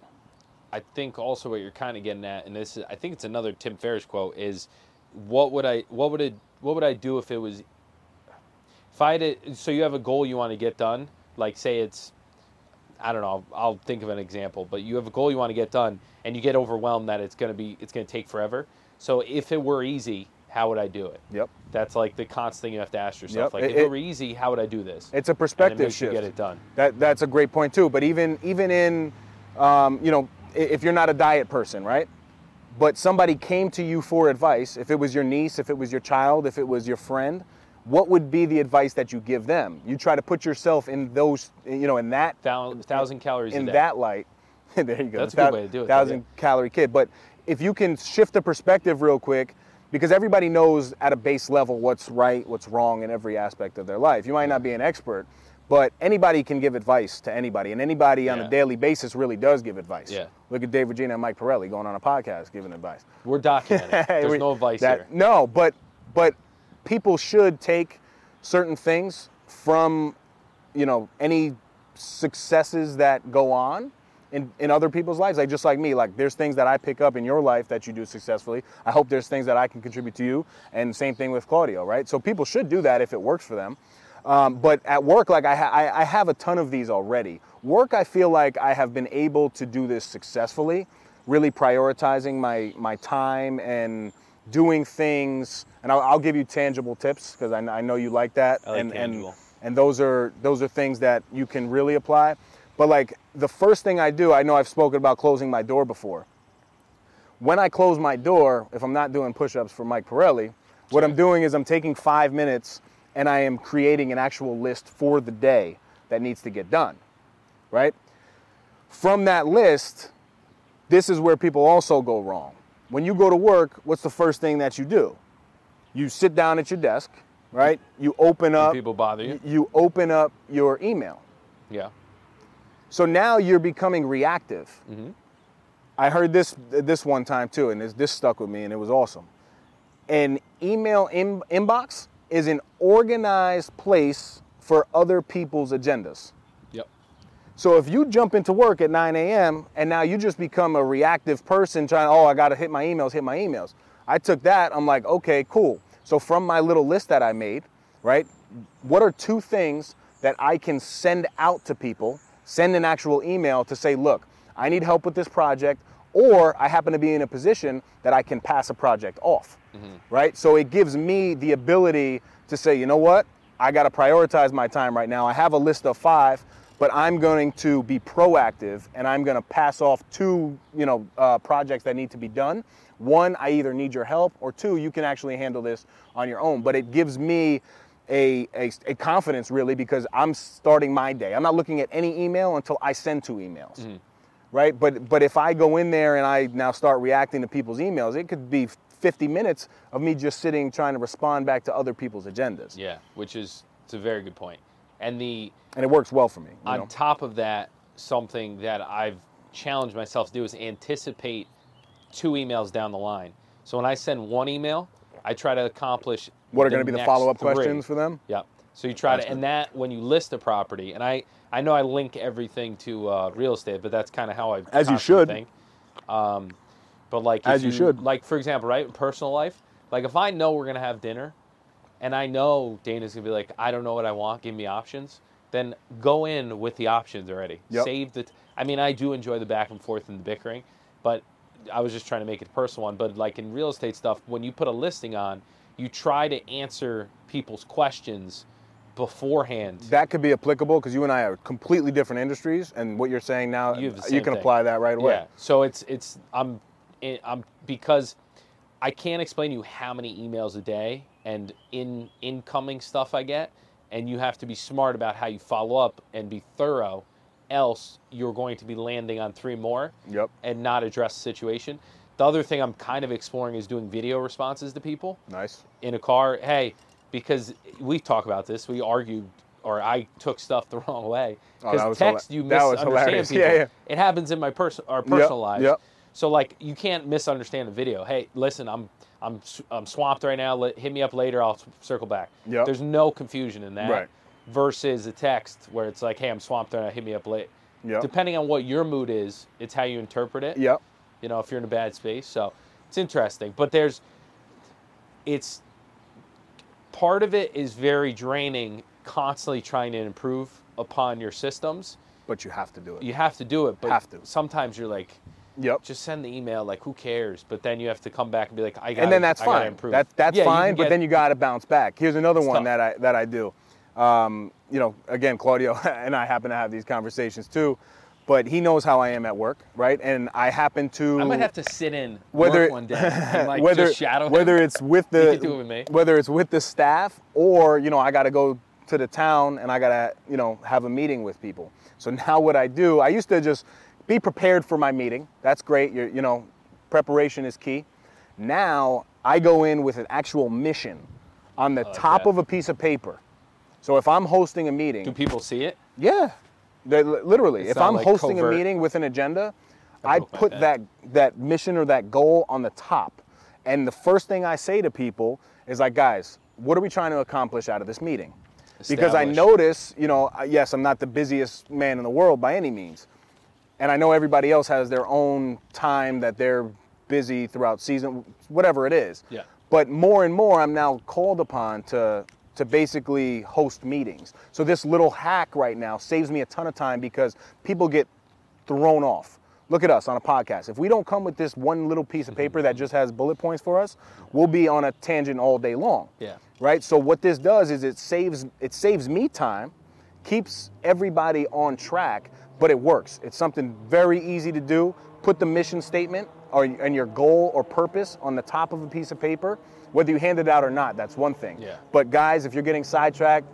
I think also what you're kind of getting at, and this is, I think it's another Tim Ferriss quote is, what would I, what would it, what would I do if it was, if I had, a, so you have a goal you want to get done, like say it's, I don't know, I'll think of an example, but you have a goal you want to get done, and you get overwhelmed that it's gonna be, it's gonna take forever. So if it were easy, how would I do it? Yep. That's like the constant thing you have to ask yourself. Yep. Like, It- if it, it- were easy, how would I do this? It's a And it perspective makes you shift. get it done. That that's a great point too. But even even in, um, you know, if you're not a diet person, right? But somebody came to you for advice. If it was your niece, if it was your child, if it was your friend, what would be the advice that you give them? You try to put yourself in those, you know, in that Thousand, thousand calories in a day. that light. <laughs> there you go. That's a good way to do it, though, Thousand yeah. calorie kid. But if you can shift the perspective real quick, because everybody knows at a base level what's right, what's wrong in every aspect of their life. You might not be an expert, but anybody can give advice to anybody, and anybody on a daily basis really does give advice. Yeah. Look at Dave Regina and Mike Pirelli going on a podcast giving advice. We're documenting. <laughs> There's We- no advice that- here. No, but but people should take certain things from you know any successes that go on in, in other people's lives. Like just like me like there's things that i pick up in your life that you do successfully. I hope there's things that i can contribute to you. And same thing with claudio right? So people should do that if it works for them. Um, but at work like I, ha- I, I have a ton of these already. Work i feel like i have been able to do this successfully really prioritizing my my time and doing things. And i'll, I'll give you tangible tips because I, I know you like that. I like and, and tangible. and those are those are things that you can really apply but like the first thing i do i know i've spoken about closing my door before when i close my door if i'm not doing push-ups for mike pirelli what i'm doing is i'm taking five minutes and i am creating an actual list for the day that needs to get done right From that list, this is where people also go wrong. When you go to work, what's the first thing that you do? You sit down at your desk, right? You open up people bother you? you open up your email. Yeah. So now you're becoming reactive. Mm-hmm. I heard this this one time too, and this, this stuck with me, and it was awesome. An email in, inbox is an organized place for other people's agendas. Yep. So if you jump into work at 9 a.m. and now you just become a reactive person trying, oh, I got to hit my emails, hit my emails. I took that, I'm like, okay, cool. So from my little list that I made, right, what are two things that I can send out to people, send an actual email to say, look, I need help with this project, or I happen to be in a position that I can pass a project off, right? So it gives me the ability to say, you know what, I got to prioritize my time right now. I have a list of five, but I'm going to be proactive and I'm going to pass off two, you know, uh, projects that need to be done. One, I either need your help, or two, you can actually handle this on your own. But it gives me a, a, a confidence really because I'm starting my day. I'm not looking at any email until I send two emails. Mm-hmm. Right? But but if I go in there and I now start reacting to people's emails, it could be 50 minutes of me just sitting trying to respond back to other people's agendas. Yeah. Which is it's a very good point. And the And it works well for me. on know? top of that, something that I've challenged myself to do is anticipate two emails down the line. So when I send one email, I try to accomplish What are going to be the follow-up three. questions for them? Yeah. So you try to, and that when you list a property, and I I know I link everything to uh, real estate, but that's kind of how I As you should. think. Um, but like As you should. like for example, right, in personal life, like if I know we're gonna have dinner, and I know Dana's gonna be like, I don't know what I want, give me options. Then go in with the options already. Yep. Save the. T- I mean, I do enjoy the back and forth and the bickering, but I was just trying to make it a personal one. But like in real estate stuff, when you put a listing on, you try to answer people's questions beforehand. That could be applicable because you and I are completely different industries, and what you're saying now, You you can thing. apply that right away. Yeah. So it's it's I'm I'm because I can't explain to you how many emails a day and in incoming stuff I get, and you have to be smart about how you follow up and be thorough, else you're going to be landing on three more Yep. and not address the situation. The other thing I'm kind of exploring is doing video responses to people Nice. in a car. Hey, because we talk about this, we argued or I took stuff the <laughs> wrong way Oh, because was text hila- you that was misunderstand <laughs> people. Yeah, yeah. It happens in my person our personal lives. yep. So like you can't misunderstand the video. Hey, listen, I'm I'm I'm swamped right now. Let, hit me up later. I'll circle back. Yep. There's no confusion in that. Right. Versus a text where it's like, hey, I'm swamped now. Hit me up late. Yep. Depending on what your mood is, it's how you interpret it Yep. you know, if you're in a bad space. So it's interesting. But there's, it's, part of it is very draining, constantly trying to improve upon your systems. But you have to do it. You have to do it, but Have to. sometimes you're like, Yep. just send the email, like, who cares? But then you have to come back and be like, I got and then that's I fine. That, that's Yeah, fine, but get- then you got to bounce back. Here's another one tough. that I that I do. Um, you know, again, Claudio <laughs> and I happen to have these conversations too, but he knows how I am at work, right? And I happen to I might have to sit in whether one day and <laughs> like whether just shadow him. whether it's with the <laughs> it with whether it's with the staff or you know I got to go to the town and I got to you know have a meeting with people. So now what I do, I used to just be prepared for my meeting. That's great. You're, you know, preparation is key. Now I go in with an actual mission on the top that. of a piece of paper. So if I'm hosting a meeting, Do people see it? yeah, They- literally. It's if I'm like hosting covert. a meeting with an agenda, I I put that that mission or that goal on the top. And the first thing I say to people is like, guys, what are we trying to accomplish out of this meeting? Because I notice, you know, uh, yes, I'm not the busiest man in the world by any means. And I know everybody else has their own time that they're busy throughout season, whatever it is. Yeah. But more and more, I'm now called upon to to basically host meetings. So this little hack right now saves me a ton of time because people get thrown off. Look at us on a podcast. If we don't come with this one little piece of mm-hmm. paper that just has bullet points for us, we'll be on a tangent all day long. Yeah. Right? So what this does is it saves it saves me time, keeps everybody on track, but it works. It's something very easy to do. Put the mission statement or and your goal or purpose on the top of a piece of paper. Whether you hand it out or not, that's one thing. Yeah. But guys, if you're getting sidetracked,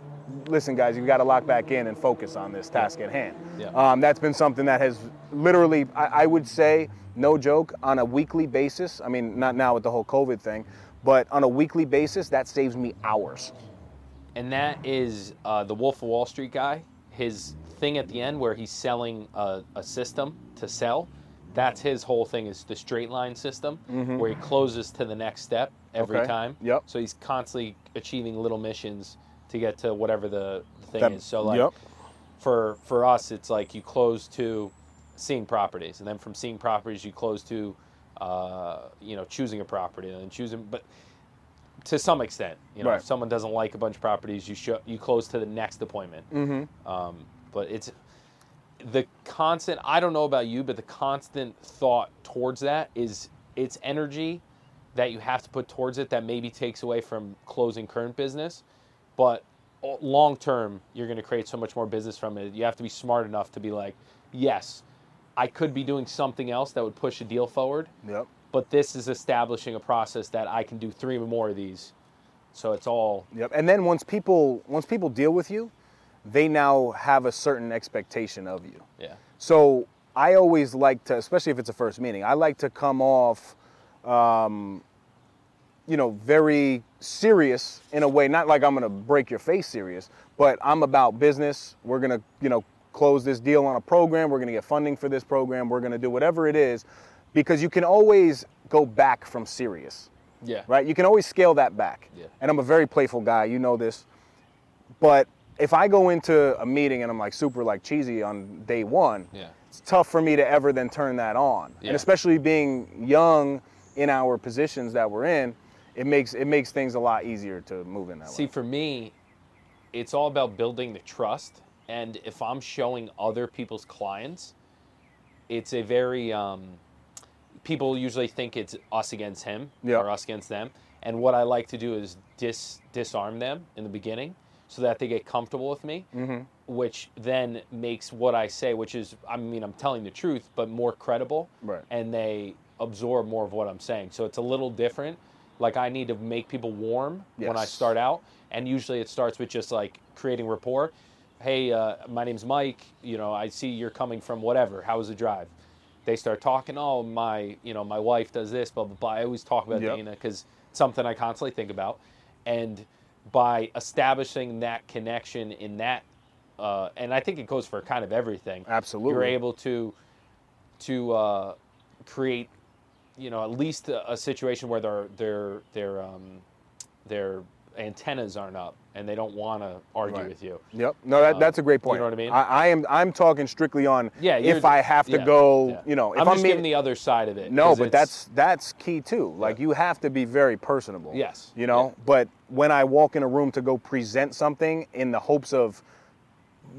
listen, guys, you've got to lock back in and focus on this task at hand. Yeah. Um, that's been something that has literally, I, I would say, no joke, on a weekly basis. I mean, not now with the whole COVID thing, but on a weekly basis, that saves me hours. and that is uh, the Wolf of Wall Street guy. His thing at the end where he's selling a, a system to sell. That's his whole thing is the straight line system where he closes to the next step every Okay. time. Yep. So he's constantly achieving little missions to get to whatever the, the thing That- is. So like yep. for for us, it's like you close to seeing properties, and then from seeing properties, you close to uh, you know choosing a property and then choosing, but to some extent, you know, Right. if someone doesn't like a bunch of properties, you show, you close to the next appointment. Mm-hmm. Um, but it's the constant. I don't know about you, but the constant thought towards that is it's energy that you have to put towards it that maybe takes away from closing current business, but uh, long term you're going to create so much more business from it. You have to be smart enough to be like, yes, I could be doing something else that would push a deal forward, Yep. but this is establishing a process that I can do three or more of these. So it's all Yep. And then once people once people deal with you, they now have a certain expectation of you. yeah. So I always like to, especially if it's a first meeting, I like to come off, um, you know, very serious in a way. Not like I'm gonna break your face serious, but I'm about business. We're gonna, you know, close this deal on a program. We're gonna get funding for this program. We're gonna do whatever it is, because you can always go back from serious Yeah. right? You can always scale that back. Yeah. And I'm a very playful guy, you know this. But if I go into a meeting and I'm like super like cheesy on day one, Yeah. it's tough for me to ever then turn that on. Yeah. And especially being young in our positions that we're in, it makes it makes things a lot easier to move in that See, way. See, for me, it's all about building the trust. And if I'm showing other people's clients, it's a very, um, people usually think it's us against him Yeah. or us against them. And what I like to do is dis- disarm them in the beginning so that they get comfortable with me, Mm-hmm. which then makes what I say, which is, I mean, I'm telling the truth, but more credible. Right. And they absorb more of what I'm saying. So it's a little different. Like I need to make people warm when I start out, and usually it starts with just like creating rapport. Hey, uh, my name's Mike. You know, I see you're coming from whatever. How was the drive? They start talking. Oh, my, you know, my wife does this. Blah blah blah. I always talk about Yep. Dana because something I constantly think about, and by establishing that connection in that, uh, and I think it goes for kind of everything. Absolutely. You're able to to uh, create, you know, at least a, a situation where their their their um, their antennas aren't up and they don't want to argue Right. with you. Yep. No, that, that's a great point. you know what I mean? I, am I'm talking strictly on Yeah, if I have to yeah, go, yeah. you know, if I'm, I'm just giving the other side of it. No, but that's that's key too. Like you have to be very personable. Yes. You know, but when I walk in a room to go present something in the hopes of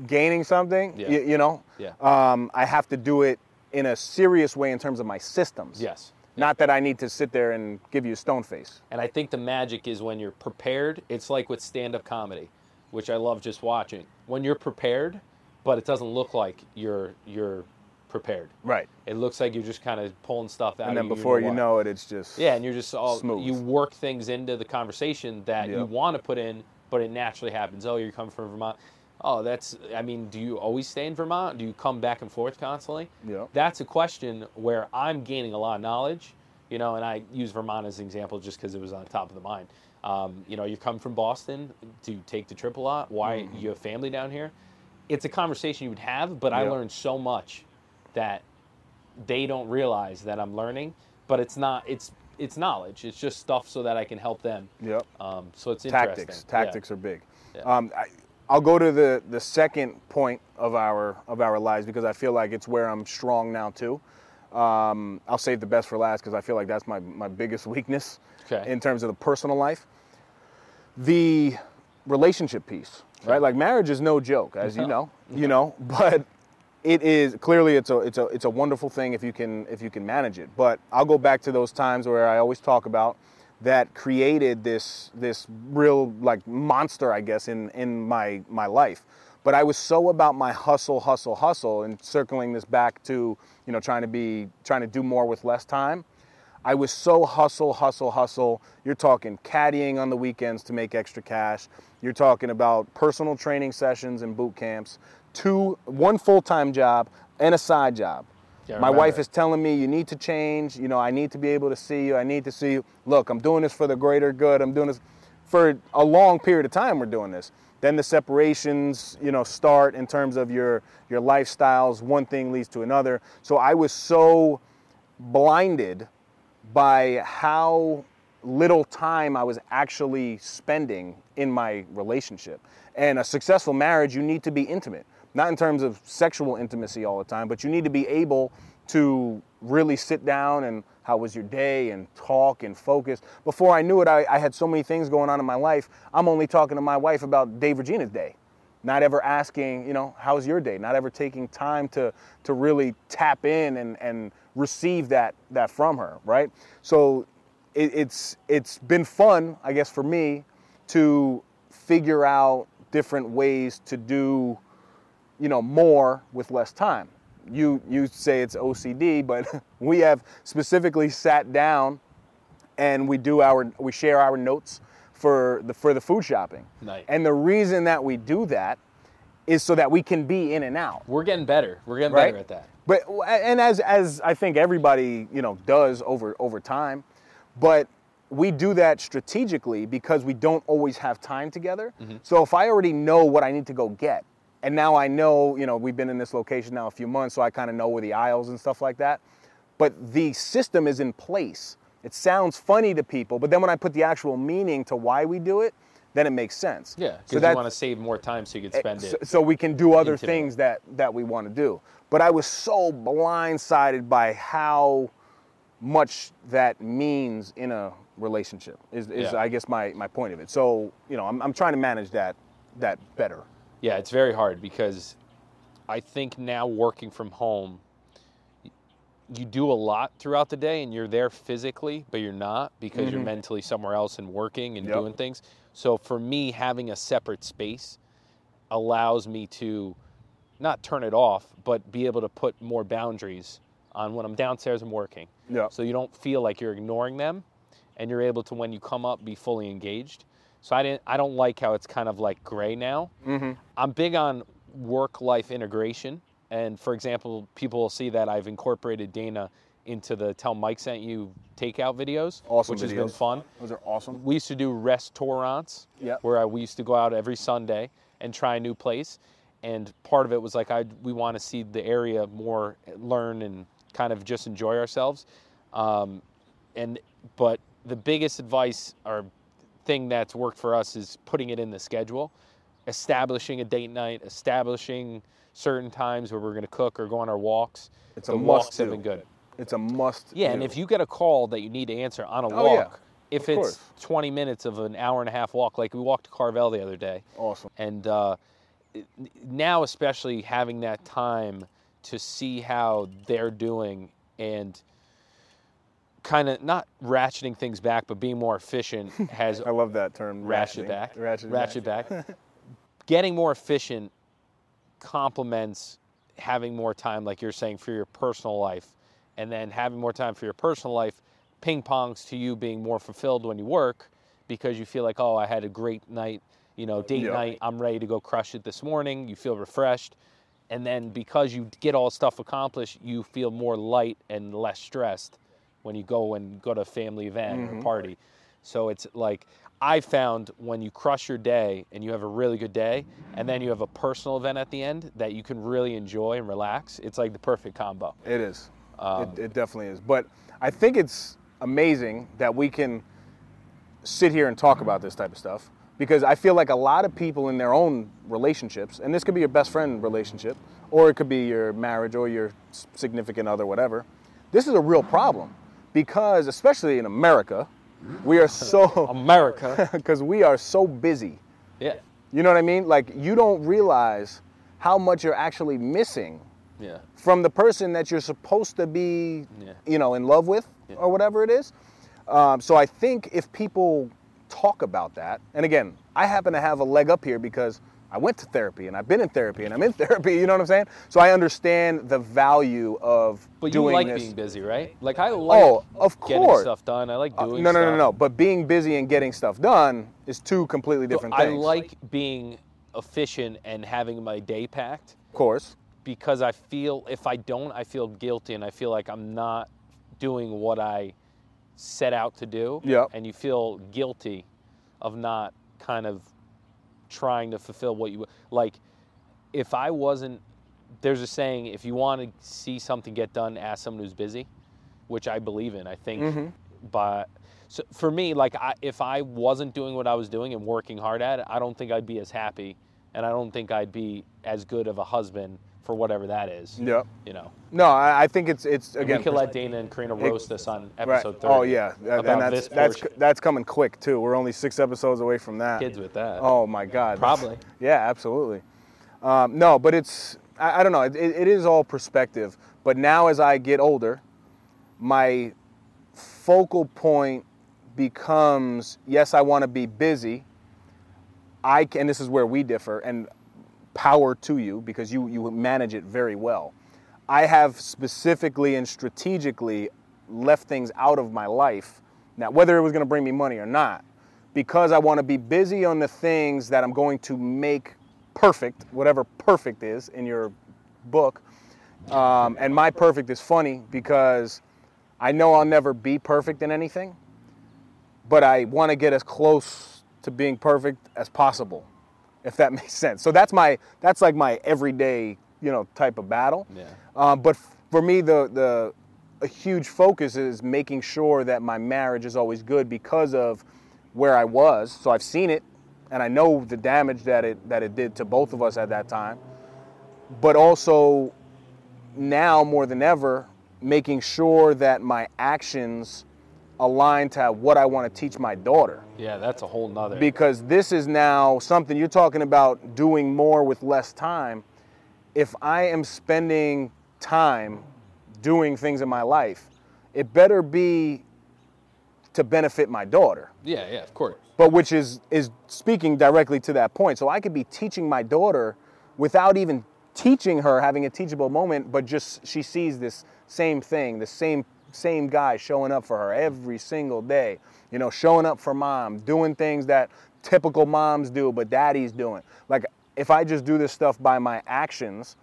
gaining something, Yeah. y- you know, Yeah. um, I have to do it in a serious way in terms of my systems. yes. Not that I need to sit there and give you a stone face. And I think the magic is when you're prepared. It's like with stand-up comedy, which I love just watching. When you're prepared, but it doesn't look like you're you're prepared. Right. It looks like you're just kind of pulling stuff out. And of then you, before you know it, it's just Yeah, and you're just all Smooth. you work things into the conversation that you want to put in, but it naturally happens. Oh, you're coming from Vermont. Oh, that's. I mean, do you always stay in Vermont? Do you come back and forth constantly? Yep. That's a question where I'm gaining a lot of knowledge, you know, and I use Vermont as an example just because it was on top of the mind. Um, you know, you come from Boston. to take the trip a lot? Why you have family down here? It's a conversation you would have, but I learned so much that they don't realize that I'm learning, but it's not. It's it's knowledge. It's just stuff so that I can help them. Yep. Um, so it's tactics. interesting. Tactics are big. Yeah. Um, I, I'll go to the, the second point of our of our lives because I feel like it's where I'm strong now too. Um, I'll save the best for last because I feel like that's my, my biggest <laughs> weakness Okay. in terms of the personal life. The relationship piece, right? Like marriage is no joke, as you know, <laughs> you know, but it is clearly it's a it's a it's a wonderful thing if you can if you can manage it. But I'll go back to those times where I always talk about that created this this real like monster, I guess, in in my my life. But I was so about my hustle, hustle, hustle, and circling this back to you know trying to be trying to do more with less time. I was so hustle, hustle, hustle. You're talking caddying on the weekends to make extra cash. You're talking about personal training sessions and boot camps, two, one full-time job and a side job. Yeah, My wife is telling me you need to change. You know, I need to be able to see you. I need to see you. Look, I'm doing this for the greater good. I'm doing this for a long period of time. We're doing this. Then the separations, you know, start in terms of your your lifestyles. One thing leads to another. So I was so blinded by how little time I was actually spending in my relationship. And a successful marriage, you need to be intimate, not in terms of sexual intimacy all the time, but you need to be able to really sit down and how was your day and talk and focus. Before I knew it, I, I had so many things going on in my life. I'm only talking to my wife about Dave Regina's day not ever asking, you know, how's your day? Not ever taking time to to really tap in and and receive that that from her, right? So it, it's it's been fun, I guess, for me to figure out different ways to do, you know, more with less time. You you say it's OCD, but <laughs> we have specifically sat down and we do our we share our notes for the for the food shopping. Nice. And the reason that we do that is so that we can be in and out. We're getting better. We're getting Right? better at that. But and as as I think everybody, you know, does over over time, but we do that strategically because we don't always have time together. Mm-hmm. So if I already know what I need to go get, and now I know, you know, we've been in this location now a few months, so I kind of know where the aisles and stuff like that. But the system is in place. It sounds funny to people, but then when I put the actual meaning to why we do it, then it makes sense. Yeah, So because that- you want to save more time so you can eh, spend so, it. so we can do other things that that we want to do. But I was so blindsided by how much that means in a relationship. Is, is Yeah. I guess my my point of it. So you know, I'm I'm trying to manage that that better. Yeah, it's very hard because I think now working from home, you do a lot throughout the day and you're there physically, but you're not because you're mentally somewhere else and working and Mm-hmm. Yep. doing things. So for me, having a separate space allows me to not turn it off, but be able to put more boundaries on when I'm downstairs and working. Yeah. So you don't feel like you're ignoring them and you're able to when you come up be fully engaged. So I didn't I don't like how it's kind of like gray now. I'm big on work life integration. And for example, people will see that I've incorporated Dana into the Tell Mike Sent You takeout videos, Awesome which has been fun. Those are awesome. We used to do restaurants Yep. where I, we used to go out every Sunday and try a new place. And part of it was like I we want to see the area more, learn and kind of just enjoy ourselves. Um, and but the biggest advice or thing that's worked for us is putting it in the schedule, establishing a date night, establishing certain times where we're going to cook or go on our walks. It's a the must walks have do. been good. It's a must. Yeah, do. and if you get a call that you need to answer on a Oh, walk, yeah. if it's course. 20 minutes of an hour and a half walk, like we walked to Carvel the other day, awesome. and uh, now especially having that time to see how they're doing and kind of not ratcheting things back, but being more efficient <laughs> has I love that term. ratchet ratcheting. back, Ratchet, back. back. <laughs> Getting more efficient complements having more time, like you're saying, for your personal life, and then having more time for your personal life ping pongs to you being more fulfilled when you work because you feel like, oh, I had a great night, you know, date Yeah. night. I'm ready to go crush it this morning. You feel refreshed. And then because you get all stuff accomplished, you feel more light and less stressed when you go and go to a family event or party. So it's like I found when you crush your day and you have a really good day, and then you have a personal event at the end that you can really enjoy and relax. It's like the perfect combo. It is. Um, it, it definitely is. But I think it's amazing that we can sit here and talk about this type of stuff because I feel like a lot of people in their own relationships, and this could be your best friend relationship, or it could be your marriage or your significant other, whatever. This is a real problem because, especially in America, we are so <laughs> America. <laughs> because we are so busy. yeah. You know what I mean? Like you don't realize how much you're actually missing Yeah. from the person that you're supposed to be, Yeah. you know, in love with Yeah. or whatever it is. Um, so I think if people talk about that, and again, I happen to have a leg up here because I went to therapy and I've been in therapy and I'm in <laughs> therapy. You know what I'm saying? So I understand the value of But you like this. being busy, right? Like I like Oh, of getting course. stuff done. I like Uh, doing no, no, no, stuff. no. But being busy and getting stuff done is two completely different I things. I like being efficient and having my day packed of course. because I feel if I don't, I feel guilty and I feel like I'm not doing what I set out to do. Yep. And you feel guilty of not kind of trying to fulfill what you like. If I wasn't, there's a saying: if you want to see something get done, ask someone who's busy, which I believe in. I think, Mm-hmm. but so for me, like I, if I wasn't doing what I was doing and working hard at it, I don't think I'd be as happy, and I don't think I'd be as good of a husband for whatever that is. Yep. You know, No, I, I think it's it's And again. we could let Dana and Karina roast us on right. episode 30. Oh yeah, about and that's this that's portion. that's coming quick too. We're only six episodes away from that. kids with that. Oh my God. Probably. <laughs> Yeah, absolutely. Um, no, but it's I, I don't know. It, it is all perspective. But now as I get older, my focal point becomes yes, I want to be busy. I can, and this is where we differ, and power to you because you you manage it very well. I have specifically and strategically left things out of my life. Now, whether it was going to bring me money or not, because I want to be busy on the things that I'm going to make perfect, whatever perfect is in your book. Um, and my perfect is funny because I know I'll never be perfect in anything, but I want to get as close to being perfect as possible, if that <laughs> makes sense. So that's my that's like my everyday you know type of battle. Yeah. Um, but for me, the the a huge focus is making sure that my marriage is always good because of where I was. So I've seen it, and I know the damage that it that it did to both of us at that time. But also now more than ever, making sure that my actions align to what I want to teach my daughter Yeah, that's a whole nother. because this is now something you're talking about doing more with less time. If I am spending time doing things in my life, it better be to benefit my daughter. yeah, yeah, of course. But which is is speaking directly to that point. So I could be teaching my daughter without even teaching her having a teachable moment, but just she sees this same thing, the same same guy showing up for her every single day. You know, showing up for mom, doing things that typical moms do, but daddy's doing. Like if I just do this stuff by my actions,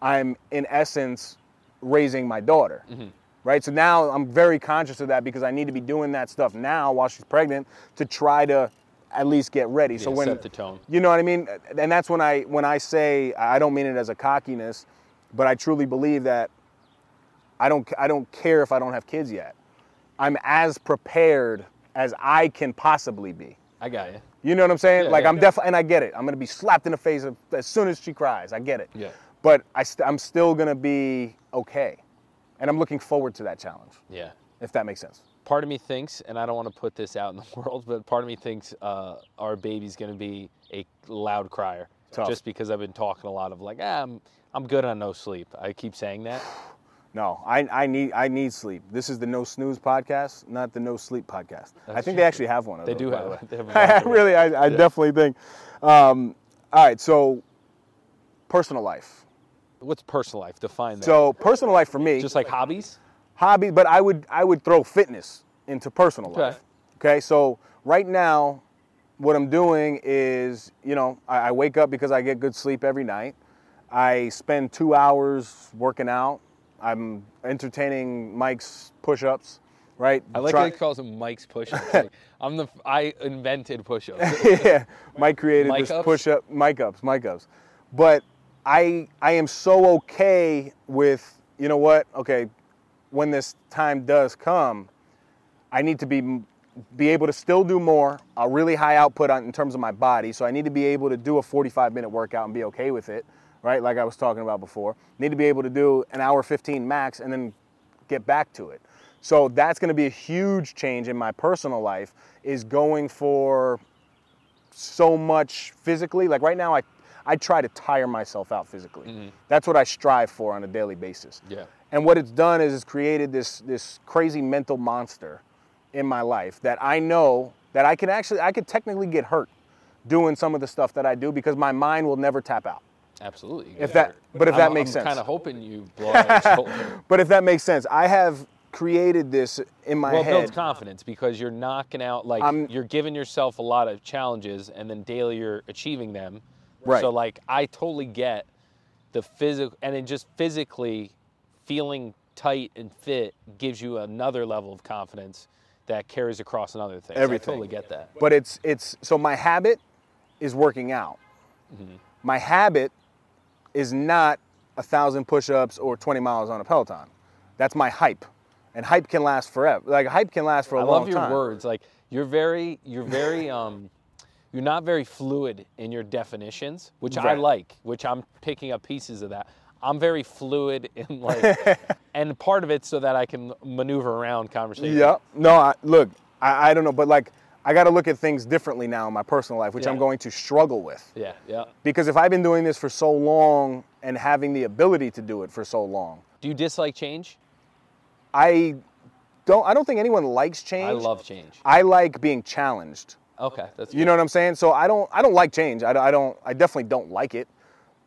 I'm in essence raising my daughter. Mm-hmm. Right? So now I'm very conscious of that because I need to be doing that stuff now while she's pregnant to try to at least get ready. so Yeah, when set the tone. you know what I mean? And that's when I when I say I don't mean it as a cockiness, but I truly believe that I don't I don't care if I don't have kids yet. I'm as prepared as I can possibly be. I got you. You know what I'm saying? Yeah, like yeah. I'm definitely, and I get it. I'm gonna be slapped in the face as soon as she cries. I get it. Yeah. But I st- I'm still gonna be okay, and I'm looking forward to that challenge. Yeah. If that makes sense. Part of me thinks, and I don't want to put this out in the <laughs> world, but part of me thinks uh, our baby's going to be a loud crier. Tough. Just because I've been talking a lot of like, ah, I'm, I'm good on no sleep. I keep saying that. No, I, I need I need sleep. This is the No Snooze podcast, not the No Sleep podcast. I think true. they actually have one. Of They those, do have the. <laughs> They have I <laughs> really, I, I Yeah. definitely think. Um, all right, so personal life. What's personal life? Define that. So personal life for me, just like hobbies? hobby, but I would I would throw fitness into personal Okay. life. Okay, so right now, what I'm doing is, you know, I, I wake up because I get good sleep every night. I spend two hours working out. I'm entertaining Mike's push-ups, right? I like Try- how he calls them Mike's push-ups. <laughs> Like, I'm the I invented push-ups. <laughs> yeah, Mike created Mic this ups? push up, mic ups, Mike ups. But I I am so okay with you know what? Okay, when this time does come, I need to be be able to still do more, a really high output on, in terms of my body. So I need to be able to do a 45 minute workout and be okay with it, right? Like I was talking about before. Need to be able to do an hour 15 max and then get back to it. So that's going to be a huge change in my personal life is going for so much physically. Like right now I I try to tire myself out physically. Mm-hmm. That's what I strive for on a daily basis. Yeah. And what it's done is it's created this this crazy mental monster in my life that I know that I can actually I could technically get hurt doing some of the stuff that I do because my mind will never tap out. Absolutely. If that- but if that makes I'm sense. kind of hoping you <laughs> blow out your shoulder. But if that makes sense, I have created this in my Well, it head. builds confidence because you're knocking out like I'm- you're giving yourself a lot of challenges, and then daily you're achieving them. Right. So like I totally get the physical, and then just physically feeling tight and fit gives you another level of confidence that carries across another thing. Everything. I totally get that. but it's it's so my habit is working out. Mm-hmm. My habit is not a thousand push-ups or 20 miles on a Peloton. That's my hype, and hype can last forever. Like hype can last for a I long time. I love your words. Like you're very, you're very, <laughs> um, you're not very fluid in your definitions, which I like. Which I'm picking up pieces of that. I'm very fluid <laughs> in like, <laughs> and part of it so that I can maneuver around conversation. Yeah. No, I, look, I, I don't know, but like I got to look at things differently now in my personal life, which I'm going to struggle with. Yeah. Yeah. Because if I've been doing this for so long and having the ability to do it for so long, Do you dislike change? I don't. I don't think anyone likes change. I love change. I like being challenged. Okay, that's You know what I'm saying? So I don't. I don't like change. I, I don't. I definitely don't like it.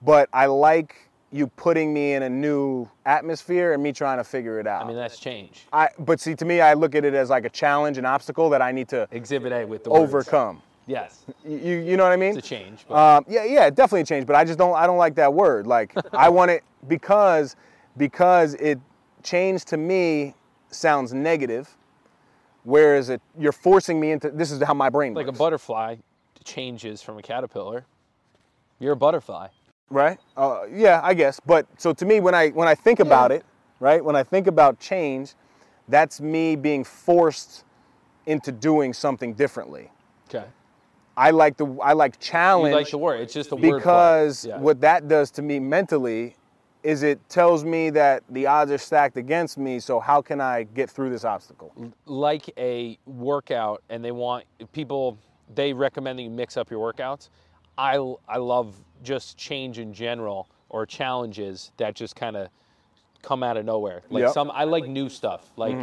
But I like you putting me in a new atmosphere and me trying to figure it out. I mean, that's change. I, but see, to me, I look at it as like a challenge, an obstacle that I need to Exhibit A with the words. overcome. Yes, You, you know what I mean? it's a change. Um, yeah, yeah, definitely a change. But I just don't. I don't like that word. Like I want it <laughs> because because it change to me sounds negative, whereas it you're forcing me into. This is how my brain like a butterfly changes from a caterpillar. You're a butterfly. Right? Uh, yeah, I guess. But so to me, when I when I think about it, right? When I think about change, that's me being forced into doing something differently. Okay. I like the I like challenge. You like the word. It's just a word. because Yeah. what that does to me mentally is it tells me that the odds are stacked against me so how can i get through this obstacle like a workout and they want people they recommend that you mix up your workouts i i love just change in general or challenges that just kind of come out of nowhere. Like Yep. Mm-hmm. some i like new stuff. Like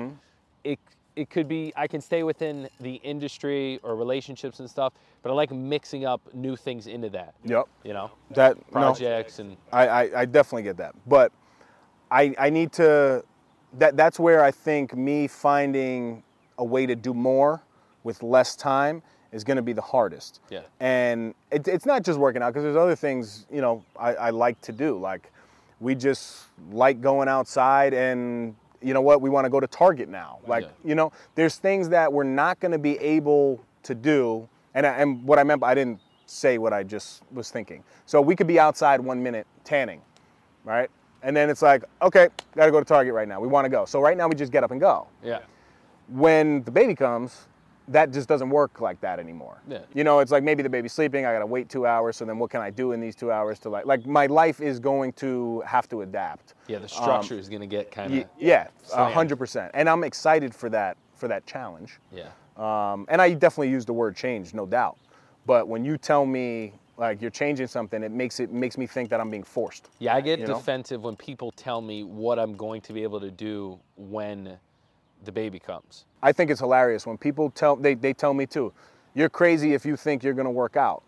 it it could be i can stay within the industry or relationships and stuff but i like mixing up new things into that yep. you know? That no, projects and I, I, I definitely get that. But I, I need to that that's where i think me finding a way to do more with less time is going to be the hardest. Yeah. and it, it's not just working out because there's other things you know I, I like to do. Like we just like going outside and you know what we want to go to target now. Like Yeah. you know there's things that we're not going to be able to do. And, I, and what i meant by i didn't say what i just was thinking. So we could be outside one minute tanning right? And then it's like okay gotta go to target right now. We want to go. So right now we just get up and go. Yeah. When the baby comes, that just doesn't work like that anymore. Yeah. You know, it's like maybe the baby's sleeping, I gotta wait two hours, so then what can I do in these two hours to like like my life is going to have to adapt. yeah the structure is going to get kind of yeah, hundred percent. And I'm excited for that for that challenge. yeah Um, and I definitely use the word change, no doubt. But when you tell me like you're changing something, it makes it makes me think that I'm being forced. Yeah, I get you know? defensive when people tell me what I'm going to be able to do when the baby comes. I think it's hilarious when people tell they, they tell me too, you're crazy if you think you're gonna work out.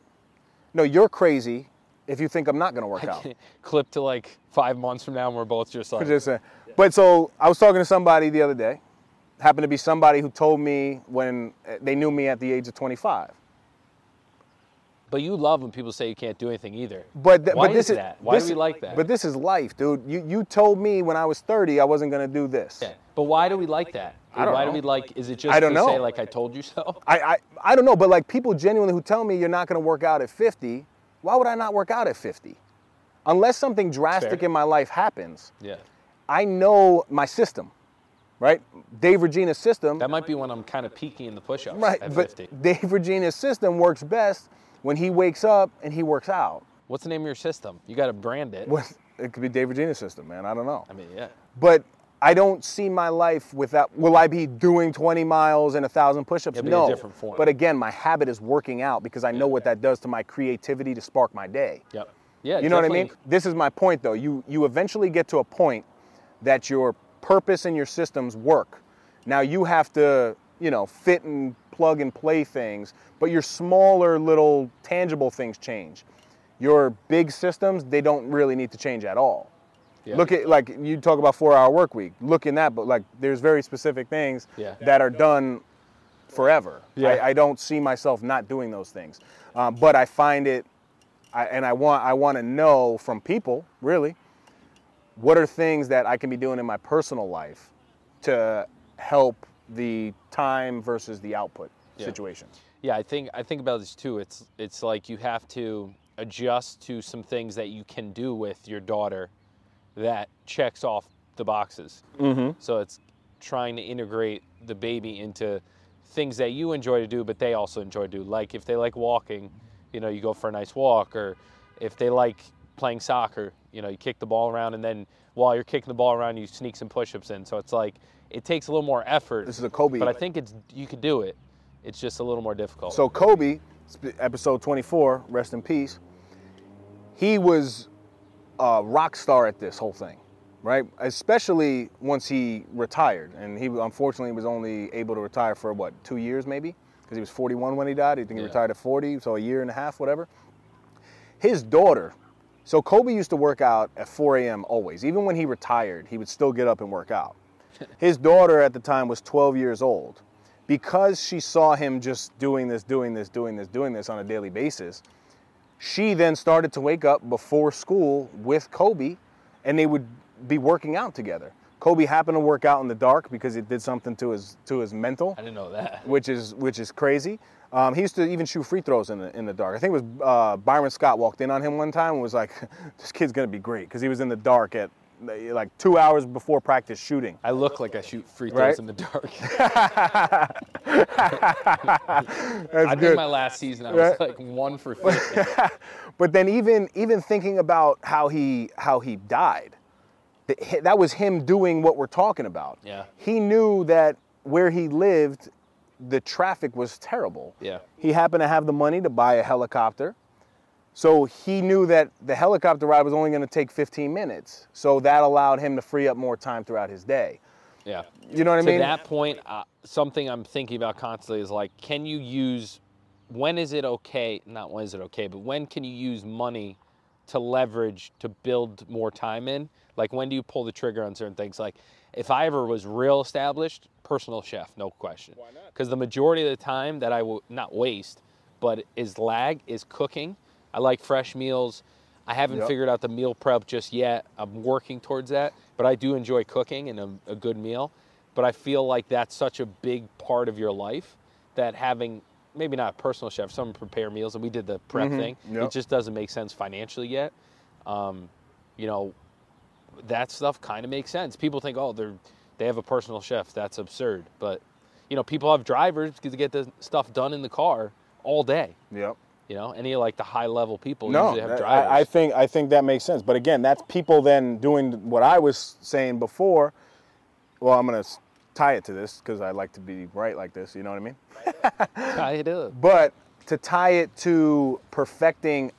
No, you're crazy if you think I'm not gonna work out. Clip to like five months from now, and we're both just like, Just saying. But so I was talking to somebody the other day, happened to be somebody who told me when uh, they knew me at the age of 25. but you love when people say you can't do anything either. But th- why but this is that? Why this, do we like that? But this is life, dude. You you told me when I was 30 I wasn't gonna do this. yeah. But why do we like that? I don't why know. do we like? Is it just I don't to say like I told you so? I, I I don't know, but like people genuinely who tell me you're not gonna work out at 50, why would I not work out at 50? Unless something drastic Fair. in my life happens, Yeah. I know my system, right? Dave Regina's system, That might be when I'm kind of peaking in the push-ups right? at But 50. Dave Regina's system works best when he wakes up and he works out. What's the name of your system? You got to brand it. What- It could be Dave Regina's system, man. I don't know. I mean, yeah. But I don't see my life without. Will I be doing 20 miles and a thousand push-ups? It'll be a no. different form. But again, my habit is working out because I know what that does to my creativity to spark my day. Yep. Yeah. You know what I mean? This is my point, though. You you eventually get to a point that your purpose and your systems work. Now you have to you know, fit and plug and play things, but your smaller little tangible things change. Your big systems, they don't really need to change at all. Yeah. Look at like you talk about four hour work week. Look in that, but like there's very specific things Yeah. that are done forever. Yeah. I, I don't see myself not doing those things, um, but I find it, I, and I want I want to know from people really, what are things that I can be doing in my personal life to help the time versus the output Yeah. situation. Yeah, I think I think about this too. It's it's like you have to adjust to some things that you can do with your daughter that checks off the boxes. Mm-hmm. So it's trying to integrate the baby into things that you enjoy to do, but they also enjoy to do. Like if they like walking, you know, you go for a nice walk, or if they like playing soccer, you know, you kick the ball around, and then while you're kicking the ball around, you sneak some push-ups in. So it's like it takes a little more effort. This is a Kobe. but I think it's you could do it. It's just a little more difficult. So Kobe, episode 24, rest in peace. He was a rock star at this whole thing, right? Especially once he retired, and he unfortunately was only able to retire for what two years, maybe, because he was 41 when he died. I think he Yeah. retired at 40, so a year and a half, whatever. His daughter. So Kobe used to work out at 4 a.m. always. Even when he retired, he would still get up and work out. <laughs> His daughter at the time was 12 years old. Because she saw him just doing this, doing this, doing this, doing this on a daily basis, she then started to wake up before school with Kobe and they would be working out together. Kobe happened to work out in the dark because it did something to his to his mental I didn't know that. <laughs> which is which is crazy. Um, he used to even shoot free throws in the in the dark. I think it was uh, Byron Scott walked in on him one time and was like, <laughs> "This kid's gonna be great," because he was in the dark at like two hours before practice shooting. I look like I shoot free throws Right? in the dark. <laughs> That's I good. think my last season I was Right. like one for fifty. <laughs> But then even even thinking about how he how he died, th- that was him doing what we're talking about. Yeah. He knew that where he lived, the traffic was terrible. Yeah. He happened to have the money to buy a helicopter. So he knew that the helicopter ride was only going to take 15 minutes. So that allowed him to free up more time throughout his day. Yeah. You know what I to mean? that point, uh, something I'm thinking about constantly is like, can you use? When is it okay? Not when is it okay, but when can you use money to leverage to build more time in? Like when do you pull the trigger on certain things? Like if I ever was real established, personal chef, no question. Why not? Because the majority of the time that I will not waste, but is lag is cooking. I like fresh meals. I haven't Yep. figured out the meal prep just yet. I'm working towards that, but I do enjoy cooking and a, a good meal. But I feel like that's such a big part of your life that having maybe not a personal chef, someone prepare meals, and we did the prep thing. Yep. It just doesn't make sense financially yet. Um, you know, that stuff kind of makes sense. People think, oh, they're they have a personal chef. That's absurd. But you know, people have drivers to get the stuff done in the car all day. Yep. You know, any of like the high level people No, usually have drivers. I, I think I think that makes sense. But again, that's people then doing what I was saying before. Well, I'm gonna tie it to this because I like to be right like this. You know what I mean? <laughs> Tie it up. But to tie it to perfecting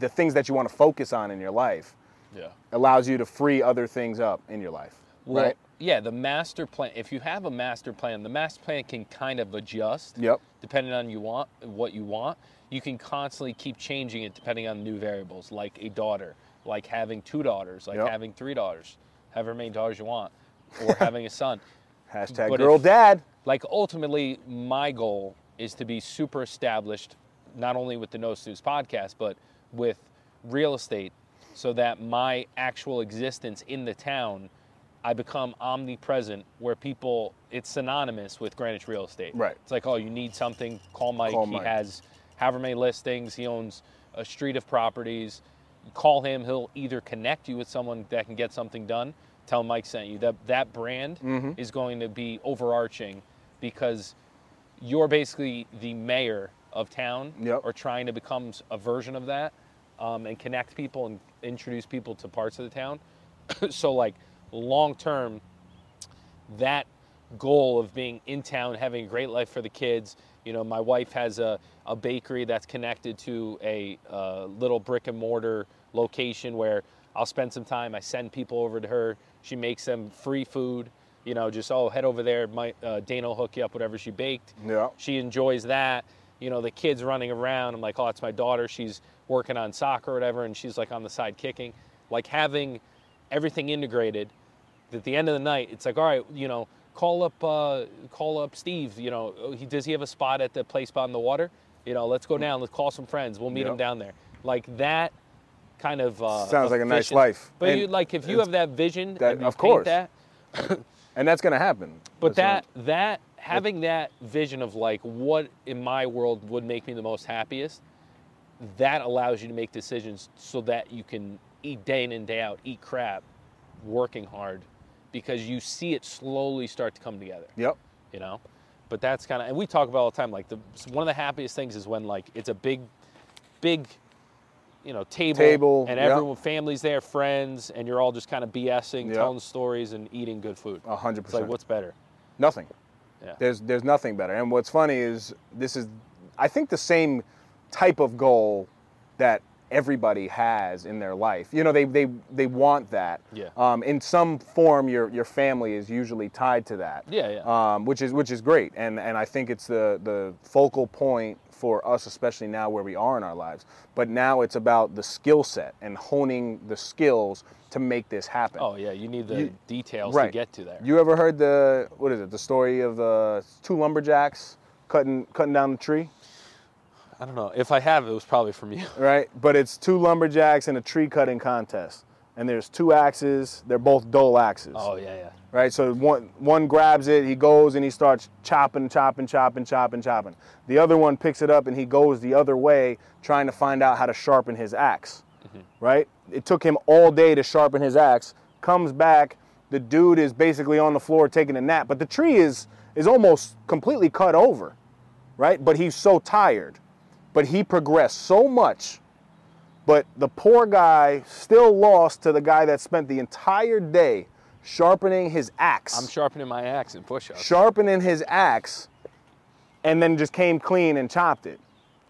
the things that you want to focus on in your life Yeah. allows you to free other things up in your life. Well, right? yeah, the master plan. If you have a master plan, the master plan can kind of adjust. Yep. Depending on you want what you want, you can constantly keep changing it depending on new variables, like a daughter, like having two daughters, like Yep. having three daughters, however many daughters you want, or <laughs> having a son. Hashtag But girl if- dad. Like ultimately, my goal is to be super established, not only with the No Snooze podcast, but with real estate, so that my actual existence in the town, I become omnipresent, where people it's synonymous with Greenwich real estate. Right. It's like, oh, you need something, call Mike. Call he Mike. has however many listings. He owns a street of properties. Call him. He'll either connect you with someone that can get something done. Tell Mike sent you. That that brand Mm-hmm. is going to be overarching because you're basically the mayor of town Yep. or trying to become a version of that um, and connect people and introduce people to parts of the town. <coughs> so like long term, that goal of being in town, having a great life for the kids. You know, my wife has a, a bakery that's connected to a uh, little brick and mortar location where I'll spend some time. I send people over to her. She makes them free food. You know, just oh, head over there. My uh, Dana will hook you up whatever she baked. Yeah. She enjoys that. You know, the kids running around. I'm like, oh, it's my daughter. She's working on soccer or whatever, and she's like on the side kicking. Like having everything integrated. At the end of the night, it's like, all right, you know, call up, uh, call up Steve. You know, oh, he does he have a spot at the place spot on the water? You know, let's go down. Let's call some friends. We'll meet Yep. him down there. Like that kind of uh, Sounds like a nice life. But And you like if you have that vision, that- of course. that, <coughs> And that's gonna happen. but that that having that vision of like what in my world would make me the most happiest, that allows you to make decisions so that you can eat day in and day out, eat crap, working hard, because you see it slowly start to come together. Yep. You know, but that's kind of and we talk about all the time. Like the one of the happiest things is when like it's a big, big. You know, table, Table, and yep. everyone, families there, friends, and you're all just kind of BSing, Yep. telling stories, and eating good food. A hundred It's like, percent. what's better? Nothing. Yeah. There's there's nothing better. And what's funny is this is I think the same type of goal that everybody has in their life. You know, they they they want that. Yeah. Um, in some form, your your family is usually tied to that. Yeah, yeah. Um, which is which is great, and and I think it's the the focal point for us, especially now where we are in our lives. But now it's about the skill set and honing the skills to make this happen. Oh yeah, you need the You- details right. to get to there. You ever heard the what is it? The story of the two lumberjacks cutting cutting down the tree, I don't know. If I have, it was probably from you. <laughs> right? But it's two lumberjacks in a tree cutting contest, and there's two axes. They're both dull axes, Oh yeah, yeah. right? So one one grabs it, he goes and he starts chopping, chopping, chopping, chopping, chopping. The other one picks it up and he goes the other way, trying to find out how to sharpen his ax mm-hmm. right? It took him all day to sharpen his axe. Comes back, the dude is basically on the floor taking a nap, but the tree is is almost completely cut over, right? But he's so tired. But he progressed so much. But the poor guy still lost to the guy that spent the entire day sharpening his axe I'm sharpening my axe in push-ups. sharpening his axe and then just came clean and chopped it.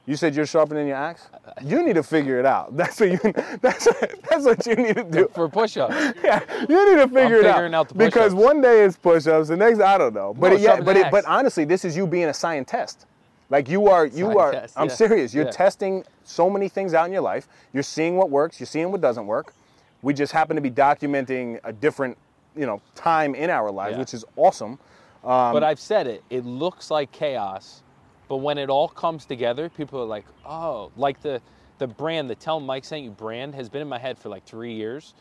You said you're sharpening your axe? You need to figure it out. <laughs> That's what you that's that's what you need to do. For push-ups. <laughs> Yeah, you need to figure it out. figuring out the because one day it's push-ups, the next I don't know. But No, it, yeah, but it, but honestly, this is you being a scientist. Like you are you are Scientist, I'm yeah. serious. You're Yeah. testing so many things out in your life. You're seeing what works, you're seeing what doesn't work. We just happen to be documenting a different, you know, time in our lives, Yeah. which is awesome. Um, but I've said it. It looks like chaos, but when it all comes together, people are like, "Oh!" Like the the brand, the Tell Mike Sent You brand, has been in my head for like three years,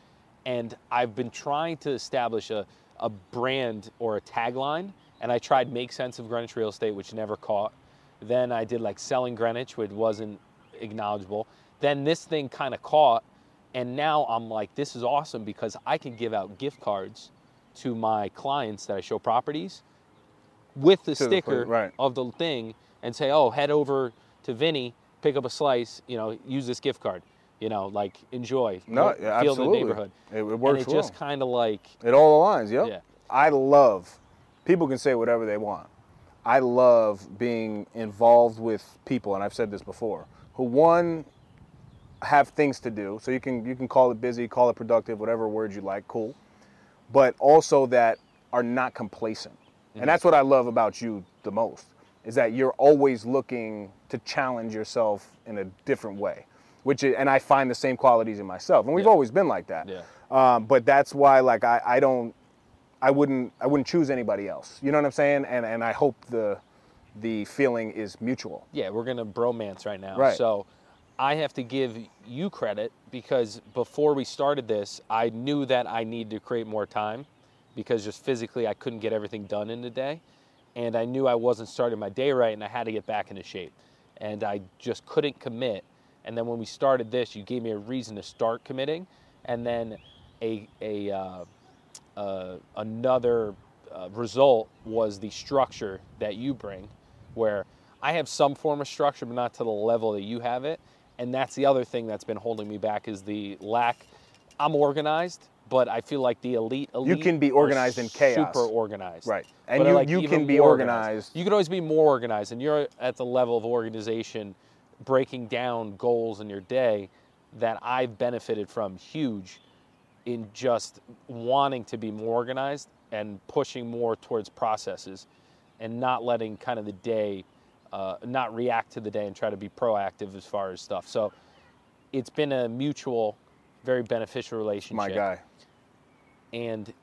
and I've been trying to establish a a brand or a tagline. And I tried Make Sense of Greenwich Real Estate, which never caught. Then I did like Selling Greenwich, which wasn't acknowledgeable. Then this thing kind of caught, and now I'm like, this is awesome because I can give out gift cards to my clients that I show properties with the To sticker place, right. of the thing and say, oh, head over to Vinny, pick up a slice, you know, use this gift card, you know, like enjoy, No, feel yeah, the absolutely. neighborhood. It, it and works it well. just kind of like, It all aligns, yep. Yeah. I love, people can say whatever they want. I love being involved with people, and I've said this before, who one, have things to do. So you can you can call it busy, call it productive, whatever word you like, cool. But also that are not complacent. And that's what I love about you the most, is that you're always looking to challenge yourself in a different way. Which is, and I find the same qualities in myself. And we've Yeah. always been like that. Yeah. Um, but that's why like I, I don't I wouldn't I wouldn't choose anybody else. You know what I'm saying? And and I hope the the feeling is mutual. yeah, we're gonna bromance right now. Right. So I have to give you credit because before we started this, I knew that I needed to create more time because just physically I couldn't get everything done in a day. And I knew I wasn't starting my day right and I had to get back into shape. And I just couldn't commit. And then when we started this, you gave me a reason to start committing. And then a, a uh, uh, another uh, result was the structure that you bring, where I have some form of structure, but not to the level that you have it. And that's the other thing that's been holding me back is the lack. I'm organized, but I feel like the elite, elite you can be organized in chaos. Super organized, Right. And But you- like you can be more organized. You can always be more organized, and you're at the level of organization, breaking down goals in your day that I've benefited from huge in just wanting to be more organized and pushing more towards processes and not letting kind of the day uh, not react to the day and try to be proactive as far as stuff so it's been a mutual very beneficial relationship My guy. and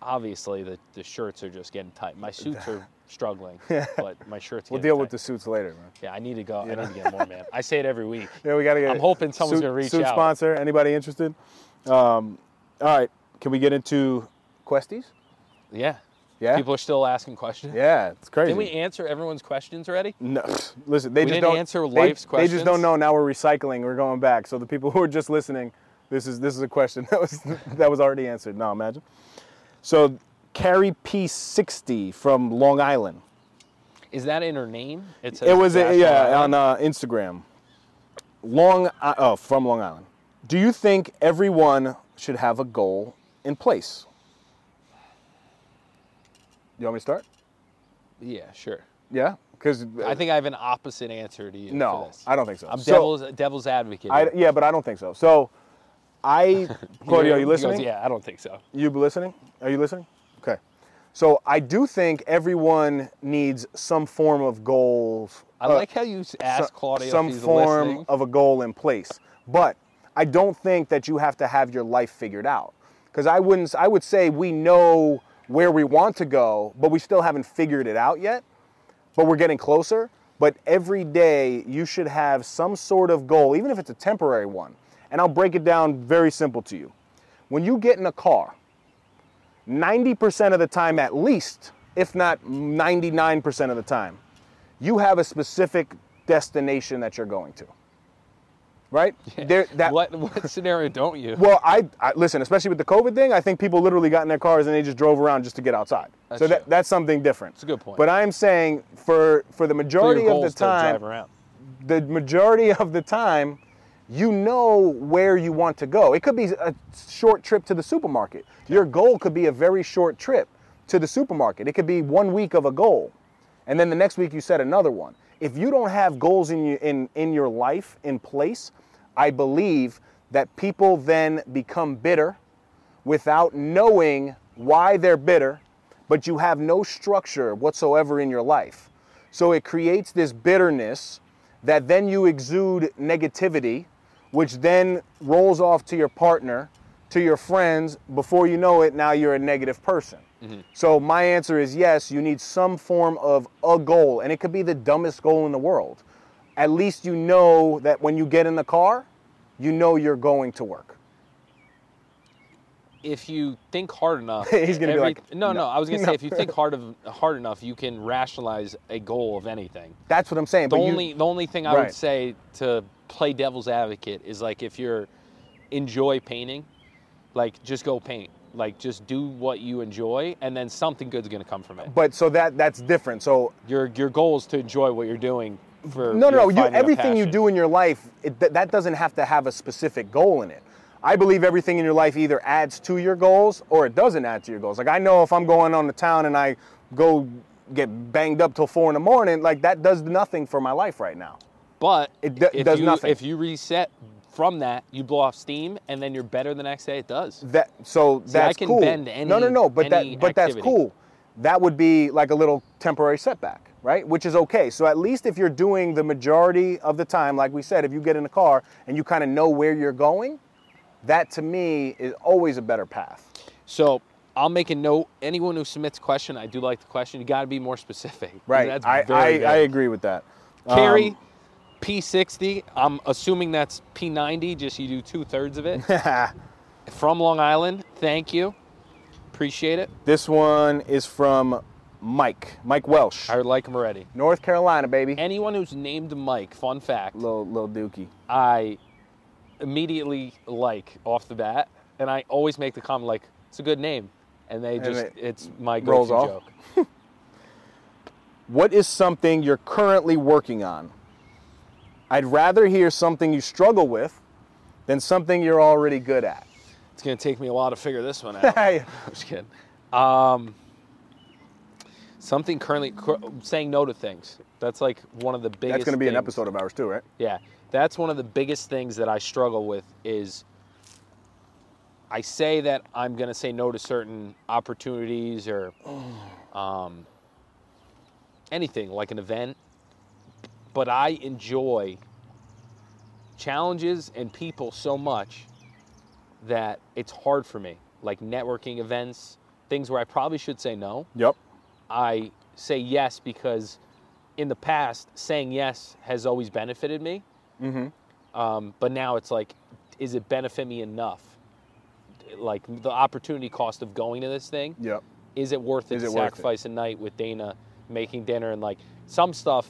obviously the, the shirts are just getting tight my suits are <laughs> struggling but my shirts We'll deal with the suits later, man. yeah i need to go i need to get more man i say it every week <laughs> Yeah, we gotta get. I'm hoping someone's suit- gonna reach suit out. sponsor. Anybody interested? Um, all right. Can we get into questies? yeah Yeah. people are still asking questions yeah, it's crazy. Didn't we answer everyone's questions already? No, <sighs> listen. They We just didn't don't answer they- questions. They just don't know. Now we're recycling. We're going back. So the people <laughs> who are just listening, this is this is a question <laughs> that was that was already answered. Now imagine. So Carrie P60 from Long Island. Is that in her name? It, says It was uh, Dash yeah on uh, Instagram. Long I- oh from Long Island. Do you think everyone should have a goal in place? You want me to start? Yeah, sure. Yeah, because I think I have an opposite answer to you. no, for this. I don't think so. I'm So- devil's devil's advocate. I, yeah, but I don't think so. So, I, <laughs> Claudio, are you goes, listening? yeah, I don't think so. You listening? Are you listening? Okay. So I do think everyone needs some form of goals. I uh, like how you asked Claudio some if he's form listening. of a goal in place. But I don't think that you have to have your life figured out. Because I wouldn't. I would say we know where we want to go, but we still haven't figured it out yet. But we're getting closer. But every day you should have some sort of goal, even if it's a temporary one. And I'll break it down very simple to you. When you get in a car, 90% of the time at least, if not 99% of the time, you have a specific destination that you're going to. Right? <laughs> There, that, what what scenario don't you? Well, I, I listen, especially with the COVID thing. I think people literally got in their cars and they just drove around just to get outside. That's so that, that's something different. It's a good point. But I'm saying for for the majority your of the time, the majority <laughs> of the time, you know where you want to go. It could be a short trip to the supermarket. Your goal could be a very short trip to the supermarket. It could be one week of a goal, and then the next week you set another one. If you don't have goals in you, in in your life in place, I believe that people then become bitter without knowing why they're bitter, but you have no structure whatsoever in your life. So it creates this bitterness that then you exude negativity, which then rolls off to your partner, to your friends. Before you know it, now you're a negative person. Mm-hmm. So my answer is yes, you need some form of a goal, and it could be the dumbest goal in the world. At least you know that when you get in the car, you know you're going to work. if you think hard enough, <laughs> He's gonna be like, no, no, "No." I was gonna No. say if you <laughs> think hard of hard enough, you can rationalize a goal of anything. That's what I'm saying. The but you- only the only thing I Right. would say to play devil's advocate is like if you're enjoy painting, like just go paint. Like just do what you enjoy, and then something good's gonna come from it. but so that that's different. So Your your goal is to enjoy what you're doing. For no, no, no. You, everything you do in your life, it, th- that doesn't have to have a specific goal in it. I believe everything in your life either adds to your goals or it doesn't add to your goals. Like I know if I'm going on the town and I go get banged up till four in the morning, like that does nothing for my life right now. But It if does you, nothing. If you reset from that, you blow off steam, and then you're better the next day. It does. That so See, I that's can cool. bend no, no, no. But that but that's cool. That would be like a little temporary setback, right? Which is okay. So at least if you're doing the majority of the time, like we said, if you get in a car and you kind of know where you're going, that to me is always a better path. So I'll make a note. Anyone who submits a question, I do like the question. You got to be more specific. <laughs> Right. That's I, I. I agree with that. Carry Um, P60. I'm assuming that's P90. Just you do two thirds of it. <laughs> From Long Island. Thank you. Appreciate it. this one is from Mike. Mike Welsh. I like him already. North Carolina, baby. Anyone who's named Mike, fun fact, Little little dookie. I immediately like off the bat, and I always make the comment like, "It's a good name," and they just it it's my rolls go-to off. joke. <laughs> What is something you're currently working on? I'd rather hear something you struggle with than something you're already good at. It's gonna take me a while to figure this one <laughs> out. Hey, I'm just kidding. Um, something currently cur- saying no to things. That's like one of the biggest. That's going to be an things. episode of ours too, right? Yeah, that's one of the biggest things that I struggle with is I say that I'm going to say no to certain opportunities or <sighs> um, anything like an event, but I enjoy challenges and people so much that it's hard for me. Like networking events, things where I probably should say no. Yep. I say yes because in the past, saying yes has always benefited me. Mm-hmm. Um, but now it's like, is it benefit me enough? Like the opportunity cost of going to this thing, Yep. is it worth it Is to it worth it? sacrifice a night with Dana making dinner and like some stuff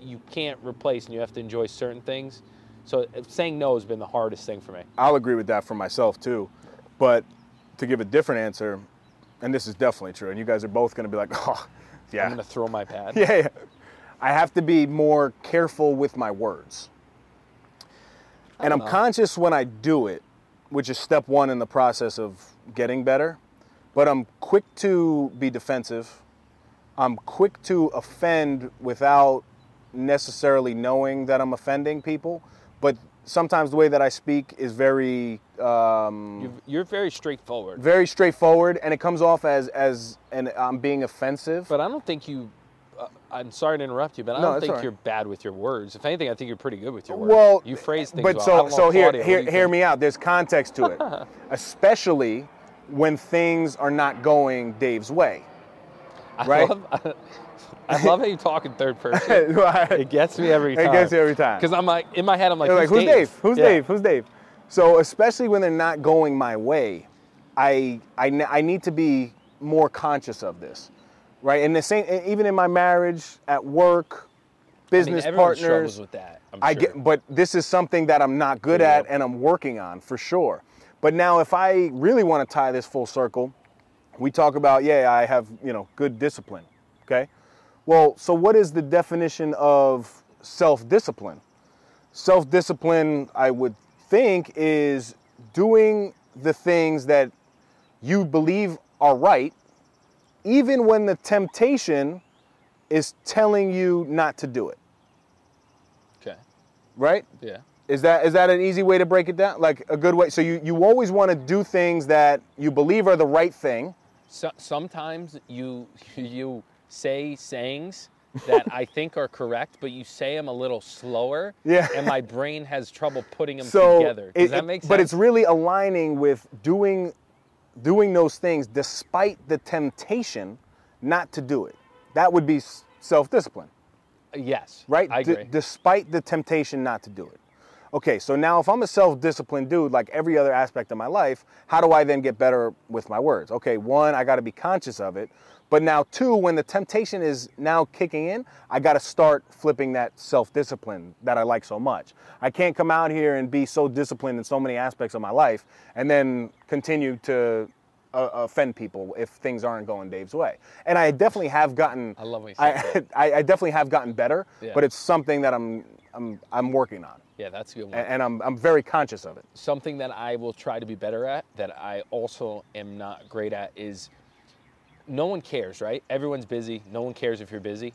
you can't replace and you have to enjoy certain things. So uh, saying no has been the hardest thing for me. I'll agree with that for myself too. But to give a different answer, and this is definitely true, and you guys are both going to be like, <laughs> oh, yeah. I'm gonna throw my pad. <laughs> yeah, yeah. I have to be more careful with my words. And I'm know. conscious when I do it, which is step one in the process of getting better. But I'm quick to be defensive. I'm quick to offend without necessarily knowing that I'm offending people. But sometimes the way that I speak is very um, You're, you're very straightforward. very straightforward, and it comes off as as and I'm being offensive. But I don't think you. Uh, I'm sorry to interrupt you, but I No, don't think right. you're bad with your words. If anything, I think you're pretty good with your words. Well, you phrase things But well. So so here Claudio, here hear me out. There's context to it, <laughs> especially when things are not going Dave's way. I right? Love, <laughs> I love how you talk in third person. <laughs> it It gets me every time. It gets you every time. Because I'm like in my head, I'm like, You're like, who's Dave? Who's Yeah. Dave? Who's Dave? So especially when they're not going my way, I I, I need to be more conscious of this, right? And the same, even in my marriage, at work, I mean, business partners. struggles with that. I'm I get, but this is something that I'm not good Yeah. at and I'm working on for sure. But now, if I really want to tie this full circle, we talk about, yeah, I have, you know, good discipline. Okay. Well, so what is the definition of self discipline? Self discipline, I would think, is doing the things that you believe are right, even when the temptation is telling you not to do it. Okay. Right? Yeah. Is that is that an easy way to break it down? Like a good way. So you, you always want to do things that you believe are the right thing. So, sometimes you <laughs> you say sayings that I <laughs> think are correct, but you say them a little slower. Yeah. And my brain has trouble putting them <laughs> So together. Does it- that make sense? But it's really aligning with doing doing those things despite the temptation not to do it. That would be self discipline. yes. right? I D- agree. despite the temptation not to do it. Okay, so now if I'm a self disciplined dude, like every other aspect of my life, how do I then get better with my words? Okay, one, I got to be conscious of it. But now, two, when the temptation is now kicking in, I got to start flipping that self discipline that I like so much. I can't come out here and be so disciplined in so many aspects of my life and then continue to uh, offend people if things aren't going Dave's way. And I definitely have gotten. I love when you I. <laughs> I, I definitely have gotten better, Yeah. but it's something that I'm I'm I'm working on, yeah, that's a good one. and, and I'm I'm very conscious of it. something that I will try to be better at that I also am not great at is no one cares, right? Everyone's busy. No one cares if you're busy.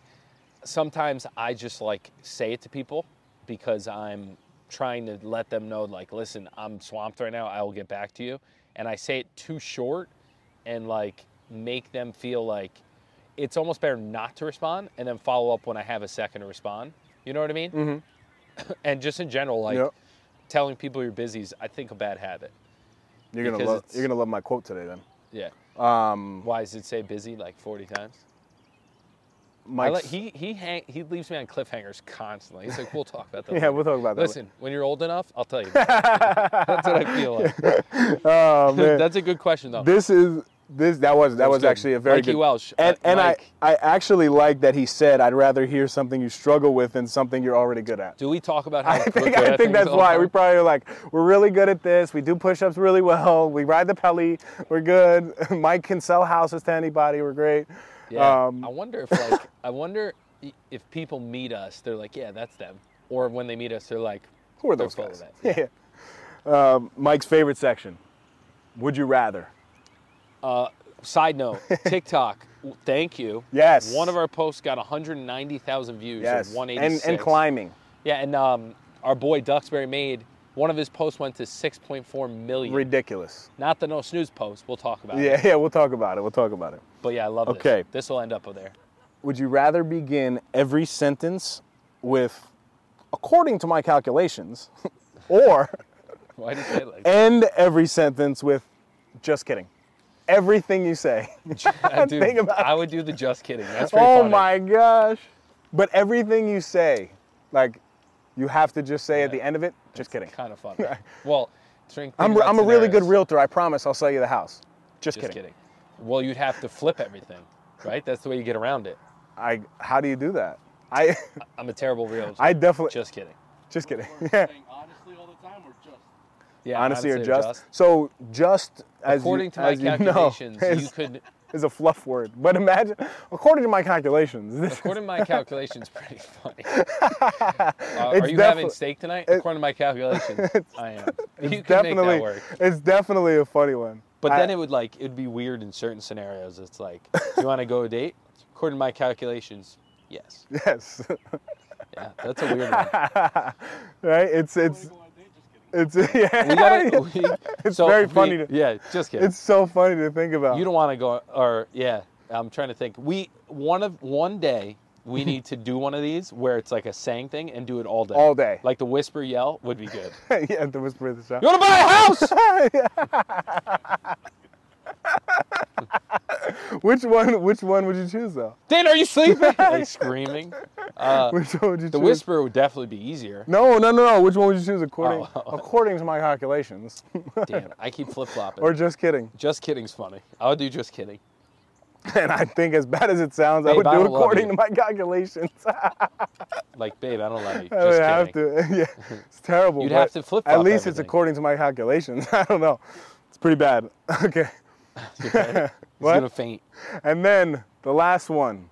Sometimes I just like say it to people because I'm trying to let them know, like, listen, I'm swamped right now. I will get back to you. And I say it too short and like make them feel like it's almost better not to respond and then follow up when I have a second to respond. You know what I mean? Mm-hmm. <clears throat> and just in general, like Yep. telling people you're busy is, I think, a bad habit. You're gonna love you're gonna love my quote today then. Yeah. Um, Why does it say busy like 40 times? I Mike's, let, he he hang, he leaves me on cliffhangers constantly. He's like, we'll talk about that. <laughs> yeah, later." we'll talk about that. Listen, when you're old enough, I'll tell you. <laughs> <laughs> That's what I feel like. oh man, That's a good question though. this is this that was that, was was, actually a very Mikey good. Welsh, and uh, and Mike. I I actually like that he said I'd rather hear something you struggle with than something you're already good at. Do we talk about how I think I think that's why we probably are like we're really good at this. We do push-ups really well. We ride the pelly. We're good. <laughs> Mike can sell houses to anybody. We're great. Yeah. Um, I wonder if like <laughs> I wonder if people meet us, they're like, yeah, that's them. Or when they meet us, they're like, Who are those guys? that. Yeah. <laughs> Um, Mike's favorite section. Would you rather? Side note, <laughs> TikTok. Thank you. Yes. One of our posts got 190,000 views. Yes. Or And 186. and climbing. Yeah, and um, our boy Duxbury Made One of his posts went to 6.4 million. Ridiculous. Not the no snooze post. We'll talk about it. Yeah, yeah, we'll talk about it. We'll talk about it. But yeah, I love this. Okay. This will end up over there. Would you rather begin every sentence with, according to my calculations, <laughs> or Why did you say it like end every sentence with, just kidding? Everything you say. <laughs> Dude, <laughs> Think about I would do the just kidding. That's pretty oh funny. my gosh. But everything you say, like, you have to just say at the end of it, just kidding. Kind of <laughs> funny. Well, think, I'm, think about I'm a really good realtor. I promise I'll sell you the house. Just, kidding. Just kidding. kidding. Well, you'd have to flip everything, right? That's the way you get around it. I, how do you do that? I, I'm a terrible realtor. I definitely, just kidding. just kidding. saying honestly all the time or just? Yeah, Honestly or honestly just. So just as you- According to my as you know, calculations, you is, could. is a fluff word. But imagine, according to my calculations, According to my calculations, pretty funny. <laughs> Uh, are you defi- having steak tonight? According to my calculations, <laughs> I am. <laughs> You can make that work. it's definitely a funny one. But I- then it would like it'd be weird in certain scenarios. It's like, you want to go a date? According to my calculations, yes. yes, Yeah, that's a weird one. right? It's it's it's <laughs> yeah. We gotta. We, <laughs> It's so very we- funny to- yeah, just kidding. It's so funny to think about. you don't want to go or yeah i'm trying to think we one of one day we need to do one of these where it's like a saying thing and do it all day all day. like the whisper yell would be good <laughs> yeah, the whisper of the show. you want to buy a house <laughs> Which one? Which one would you choose though? dan are you sleeping like screaming uh, Which one would you the choose? whisper would definitely be easier No, no, no, no. Which one would you choose according Oh. according to my calculations? <laughs> damn i keep flip-flopping or just kidding? just kidding's funny i would do just kidding And I think as bad as it sounds, I Babe, would I do don't according to my calculations. <laughs> like babe i don't love you I would just have to. Yeah, it's terrible. You'd have to flip-flop At least it's according to my calculations. I don't know. It's pretty bad. Okay. <laughs> He's gonna faint And then the last one.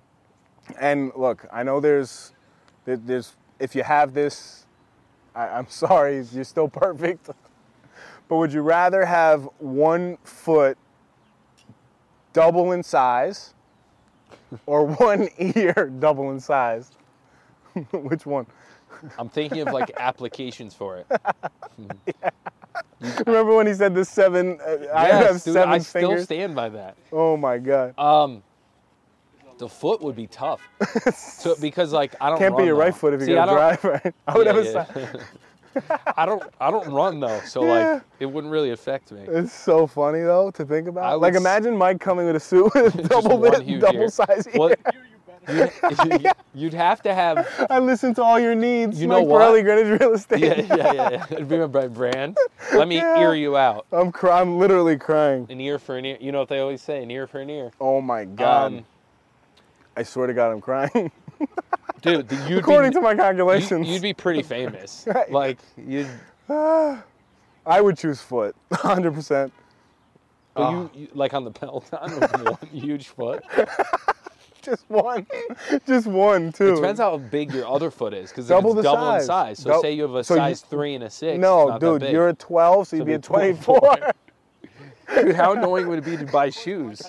And look, I know there's, there's, if you have this, I, I'm <laughs> sorry, you're still perfect. <laughs> But would you rather have one foot double in size or one ear double in size? Which one? i'm thinking of like applications for it <laughs> Remember when he said the seven? Uh, I have dude, seven I still fingers. stand by that oh my god! Um, the foot would be tough. <laughs> so because like I don't Can't be your right foot if you're I gonna don't- drive, <laughs> right? I would yeah, have a yeah. I don't. I don't run though, so Yeah. like it wouldn't really affect me. It's so funny though to think about. Like imagine Mike coming with a suit with double one bit, double ear. size ear. Well, you. You'd, <laughs> <laughs> you'd have to have. I listen to all your needs. You know Mike what? Greenwich Real Estate. Yeah, yeah, yeah. yeah. <laughs> It'd be my brand. Let me Yeah. ear you out. I'm cry- I'm literally crying. An ear for an ear. You know what they always say? An ear for an ear. Oh my god! Um, I swear to God, I'm crying. dude, you'd According be, to my calculations, you'd be pretty famous. Right. Like you'd. <sighs> I would choose foot, 100. percent But Ah. you, you like on the Peloton with one huge foot. Just one, just one, too. It depends how big your other foot is, because Double it's the double in size. size. So say you have a so you- size three and a six. No, dude, you're a 12, so you'd So be a it'd be 24. <laughs> Dude, how annoying would it be to buy shoes?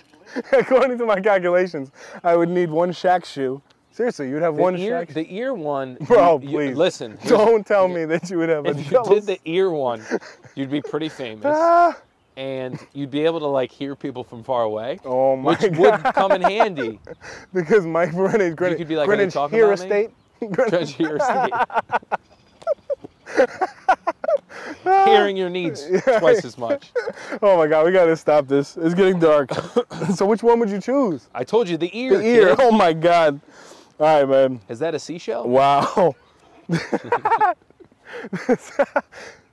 According to my calculations, I would need one Shaq shoe. Seriously, you'd have The one ear, Shaq. the ear one. <laughs> Bro, you- you- please. listen. Don't tell <laughs> me that you would have a If you did the ear one, you'd be pretty famous, Ah, and you'd be able to like hear people from far away, oh my which god! would come in handy. <laughs> because Mike Greenwich, Greenwich, you could be like, "Are Greenwich talking Here about me?" Estate. Judge your state. <laughs> <laughs> Hearing your needs twice as much. oh my god, we gotta stop this. It's getting dark. <coughs> so which one would you choose? I told you the ear. The ear. kid. Oh my god. All right, man. Is that a seashell? Wow.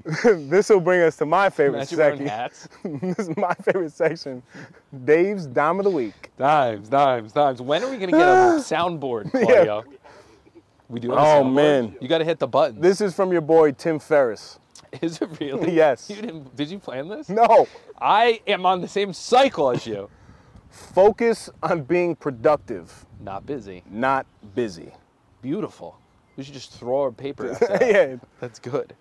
<laughs> this will bring us to my favorite section. hats. <laughs> this is my favorite section. Dave's Dime of the Week. Dimes, dimes, dimes. When are we gonna get a <sighs> soundboard, Claudio? We do. Oh, man. you got to hit the button. This is from your boy Tim Ferriss. <laughs> is it really? Yes. You didn't, did you plan this? No. I am on the same cycle as you. Focus on being productive, Not busy. not busy. Beautiful. We should just throw our paper outside. yeah. That's good.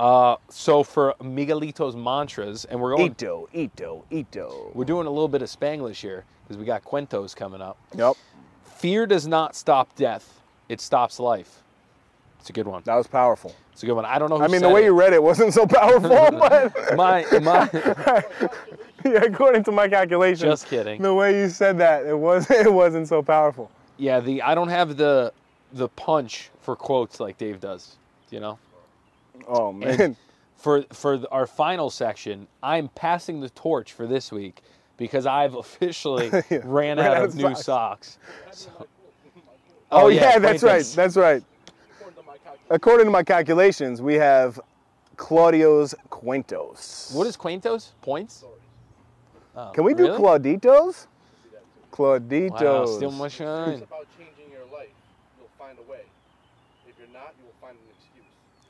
Uh, so for Miguelito's mantras, and we're going, Ito, Ito, Ito. we're doing a little bit of Spanglish here because we got Cuentos coming up. Yep. Fear does not stop death; it stops life. It's a good one. That was powerful. It's a good one. I don't know. Who I mean, the way it. you read it wasn't so powerful, <laughs> but my my. <laughs> yeah, according to my calculations, Just kidding. The way you said that, it was <laughs> it wasn't so powerful. Yeah, the I don't have the the punch for quotes like Dave does. You know. Oh man, And for for our final section, I'm passing the torch for this week because I've officially <laughs> ran out of new socks. So- oh, oh yeah, that's right, that's right. According to my calculation, According to my calculations, we have Claudio's Cuentos. What is Quintos? Points? Oh, Can we do oh, really? Clauditos? Wow, Clauditos. my shine. it's about changing your life. You'll find a way. If you're not, you will find an excuse.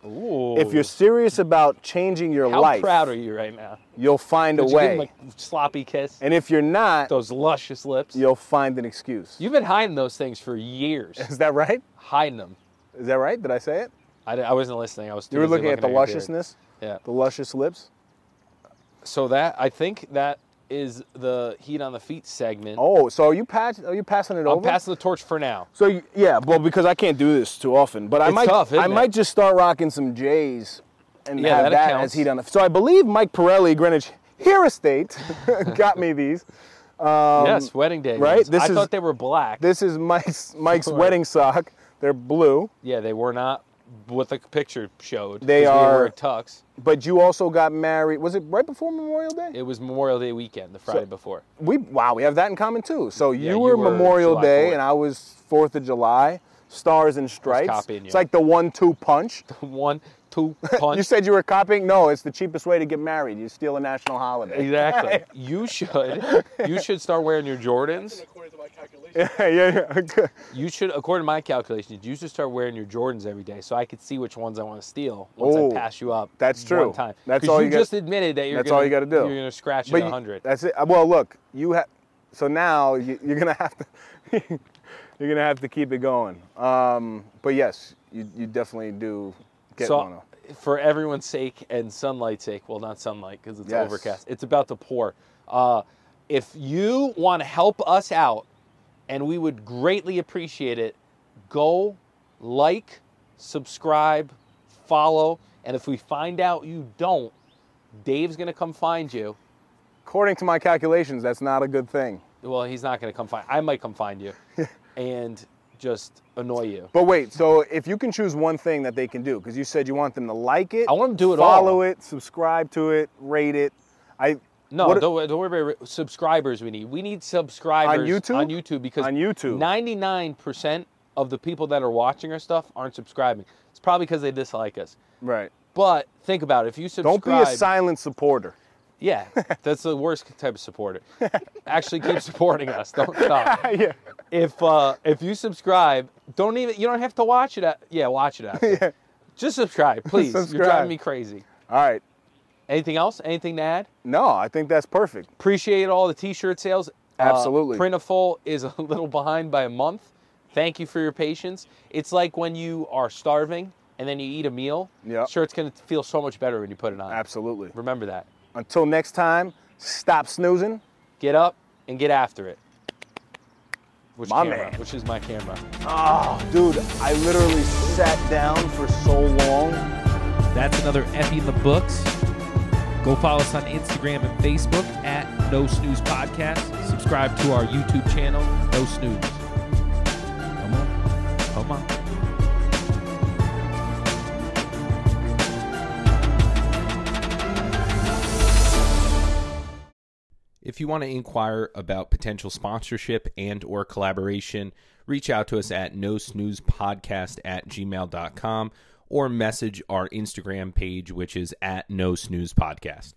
Ooh. if you're serious about changing your How life, proud are you right now? you'll find a Did you give him way. a sloppy kiss? and if you're not, Those luscious lips. you'll find an excuse. You've been hiding those things for years. <laughs> Is that right? hiding them. Is that right? Did I say it? I, I wasn't listening. I was. You were busy looking at the your beard. lusciousness, Yeah. the luscious lips. So that I think that is the heat on the feet segment. Oh, so are you pass, Are you passing it over? I'm over? passing the torch for now. So you- yeah, well, because I can't do this too often, but I It's might, tough, I it? might just start rocking some J's and Yeah, have that that as heat on the. So I believe Mike Pirelli, Greenwich Here Estate, <laughs> got me these. yes, wedding day. Um, right? This I is- thought they were black. This is Mike's Mike's <laughs> wedding sock. They're blue, yeah, they were not what the picture showed. They 'cause we are- were tux. but you also got married. Was it right before Memorial Day? It was Memorial Day weekend, the Friday before. we wow, we have that in common too. So you you were were Memorial July Day 4th. and I was Fourth of July. Stars and stripes. copying It's like the one-two punch. The One, two, punch. <laughs> <laughs> You said you were copying. No, it's the cheapest way to get married. You steal a national holiday. exactly. <laughs> you should. You should start wearing your Jordans. According to my calculation, <laughs> yeah, yeah, yeah. <laughs> You should, according to my calculations, you should start wearing your Jordans every day, so I could see which ones I want to steal once Oh, I pass you up. that's One true. time. That's 'Cause all you, you got- just admitted that you're. that's gonna, all you gotta do. You're gonna scratch But it hundred. That's it. Well, look, you have. So now you, you're gonna have to. <laughs> you're gonna have to keep it going. Um, but yes, you, you definitely do get so, one. for everyone's sake and sunlight's sake, well, not sunlight because it's Yes. overcast. It's about to pour. Uh, if you want to help us out, and we would greatly appreciate it, go like, subscribe, follow, and if we find out you don't, Dave's gonna come find you. According to my calculations, that's not a good thing. Well, he's not gonna come find. I might come find you, <laughs> and just annoy you. But wait, so if you can choose one thing that they can do, because you said you want them to like it, I want them to do it follow all. it, subscribe to it, rate it. I No, what- don't, don't worry about subscribers. We need. We need subscribers on YouTube? On YouTube because On YouTube. ninety-nine percent of the people that are watching our stuff aren't subscribing. It's probably because they dislike us. right. But think about it. If you subscribe, Don't be a silent supporter. yeah, that's the worst type of supporter. <laughs> Actually, keep supporting us. Don't stop. <laughs> yeah. If uh, if you subscribe, don't even. You don't have to watch it. At, yeah, watch it after. <laughs> Yeah. Just subscribe, please. You're driving me crazy. All right. Anything else? Anything to add? No, I think that's perfect. Appreciate all the T-shirt sales. Absolutely. Uh, Printful is a <laughs> little behind by a month. Thank you for your patience. It's like when you are starving and then you eat a meal. Yep. Sure, it's gonna feel so much better when you put it on. Absolutely. Remember that. Until next time, stop snoozing. Get up and get after it. Which My camera? man. Which is my camera? Oh, dude, I literally sat down for so long. That's another Epi in the books. Go follow us on Instagram and Facebook at No Snooze Podcast. Subscribe to our YouTube channel, No Snooze. Come on. Come on. If you want to inquire about potential sponsorship and or collaboration, reach out to us at no snooze podcast at gmail.com or message our Instagram page, which is at no snooze podcast.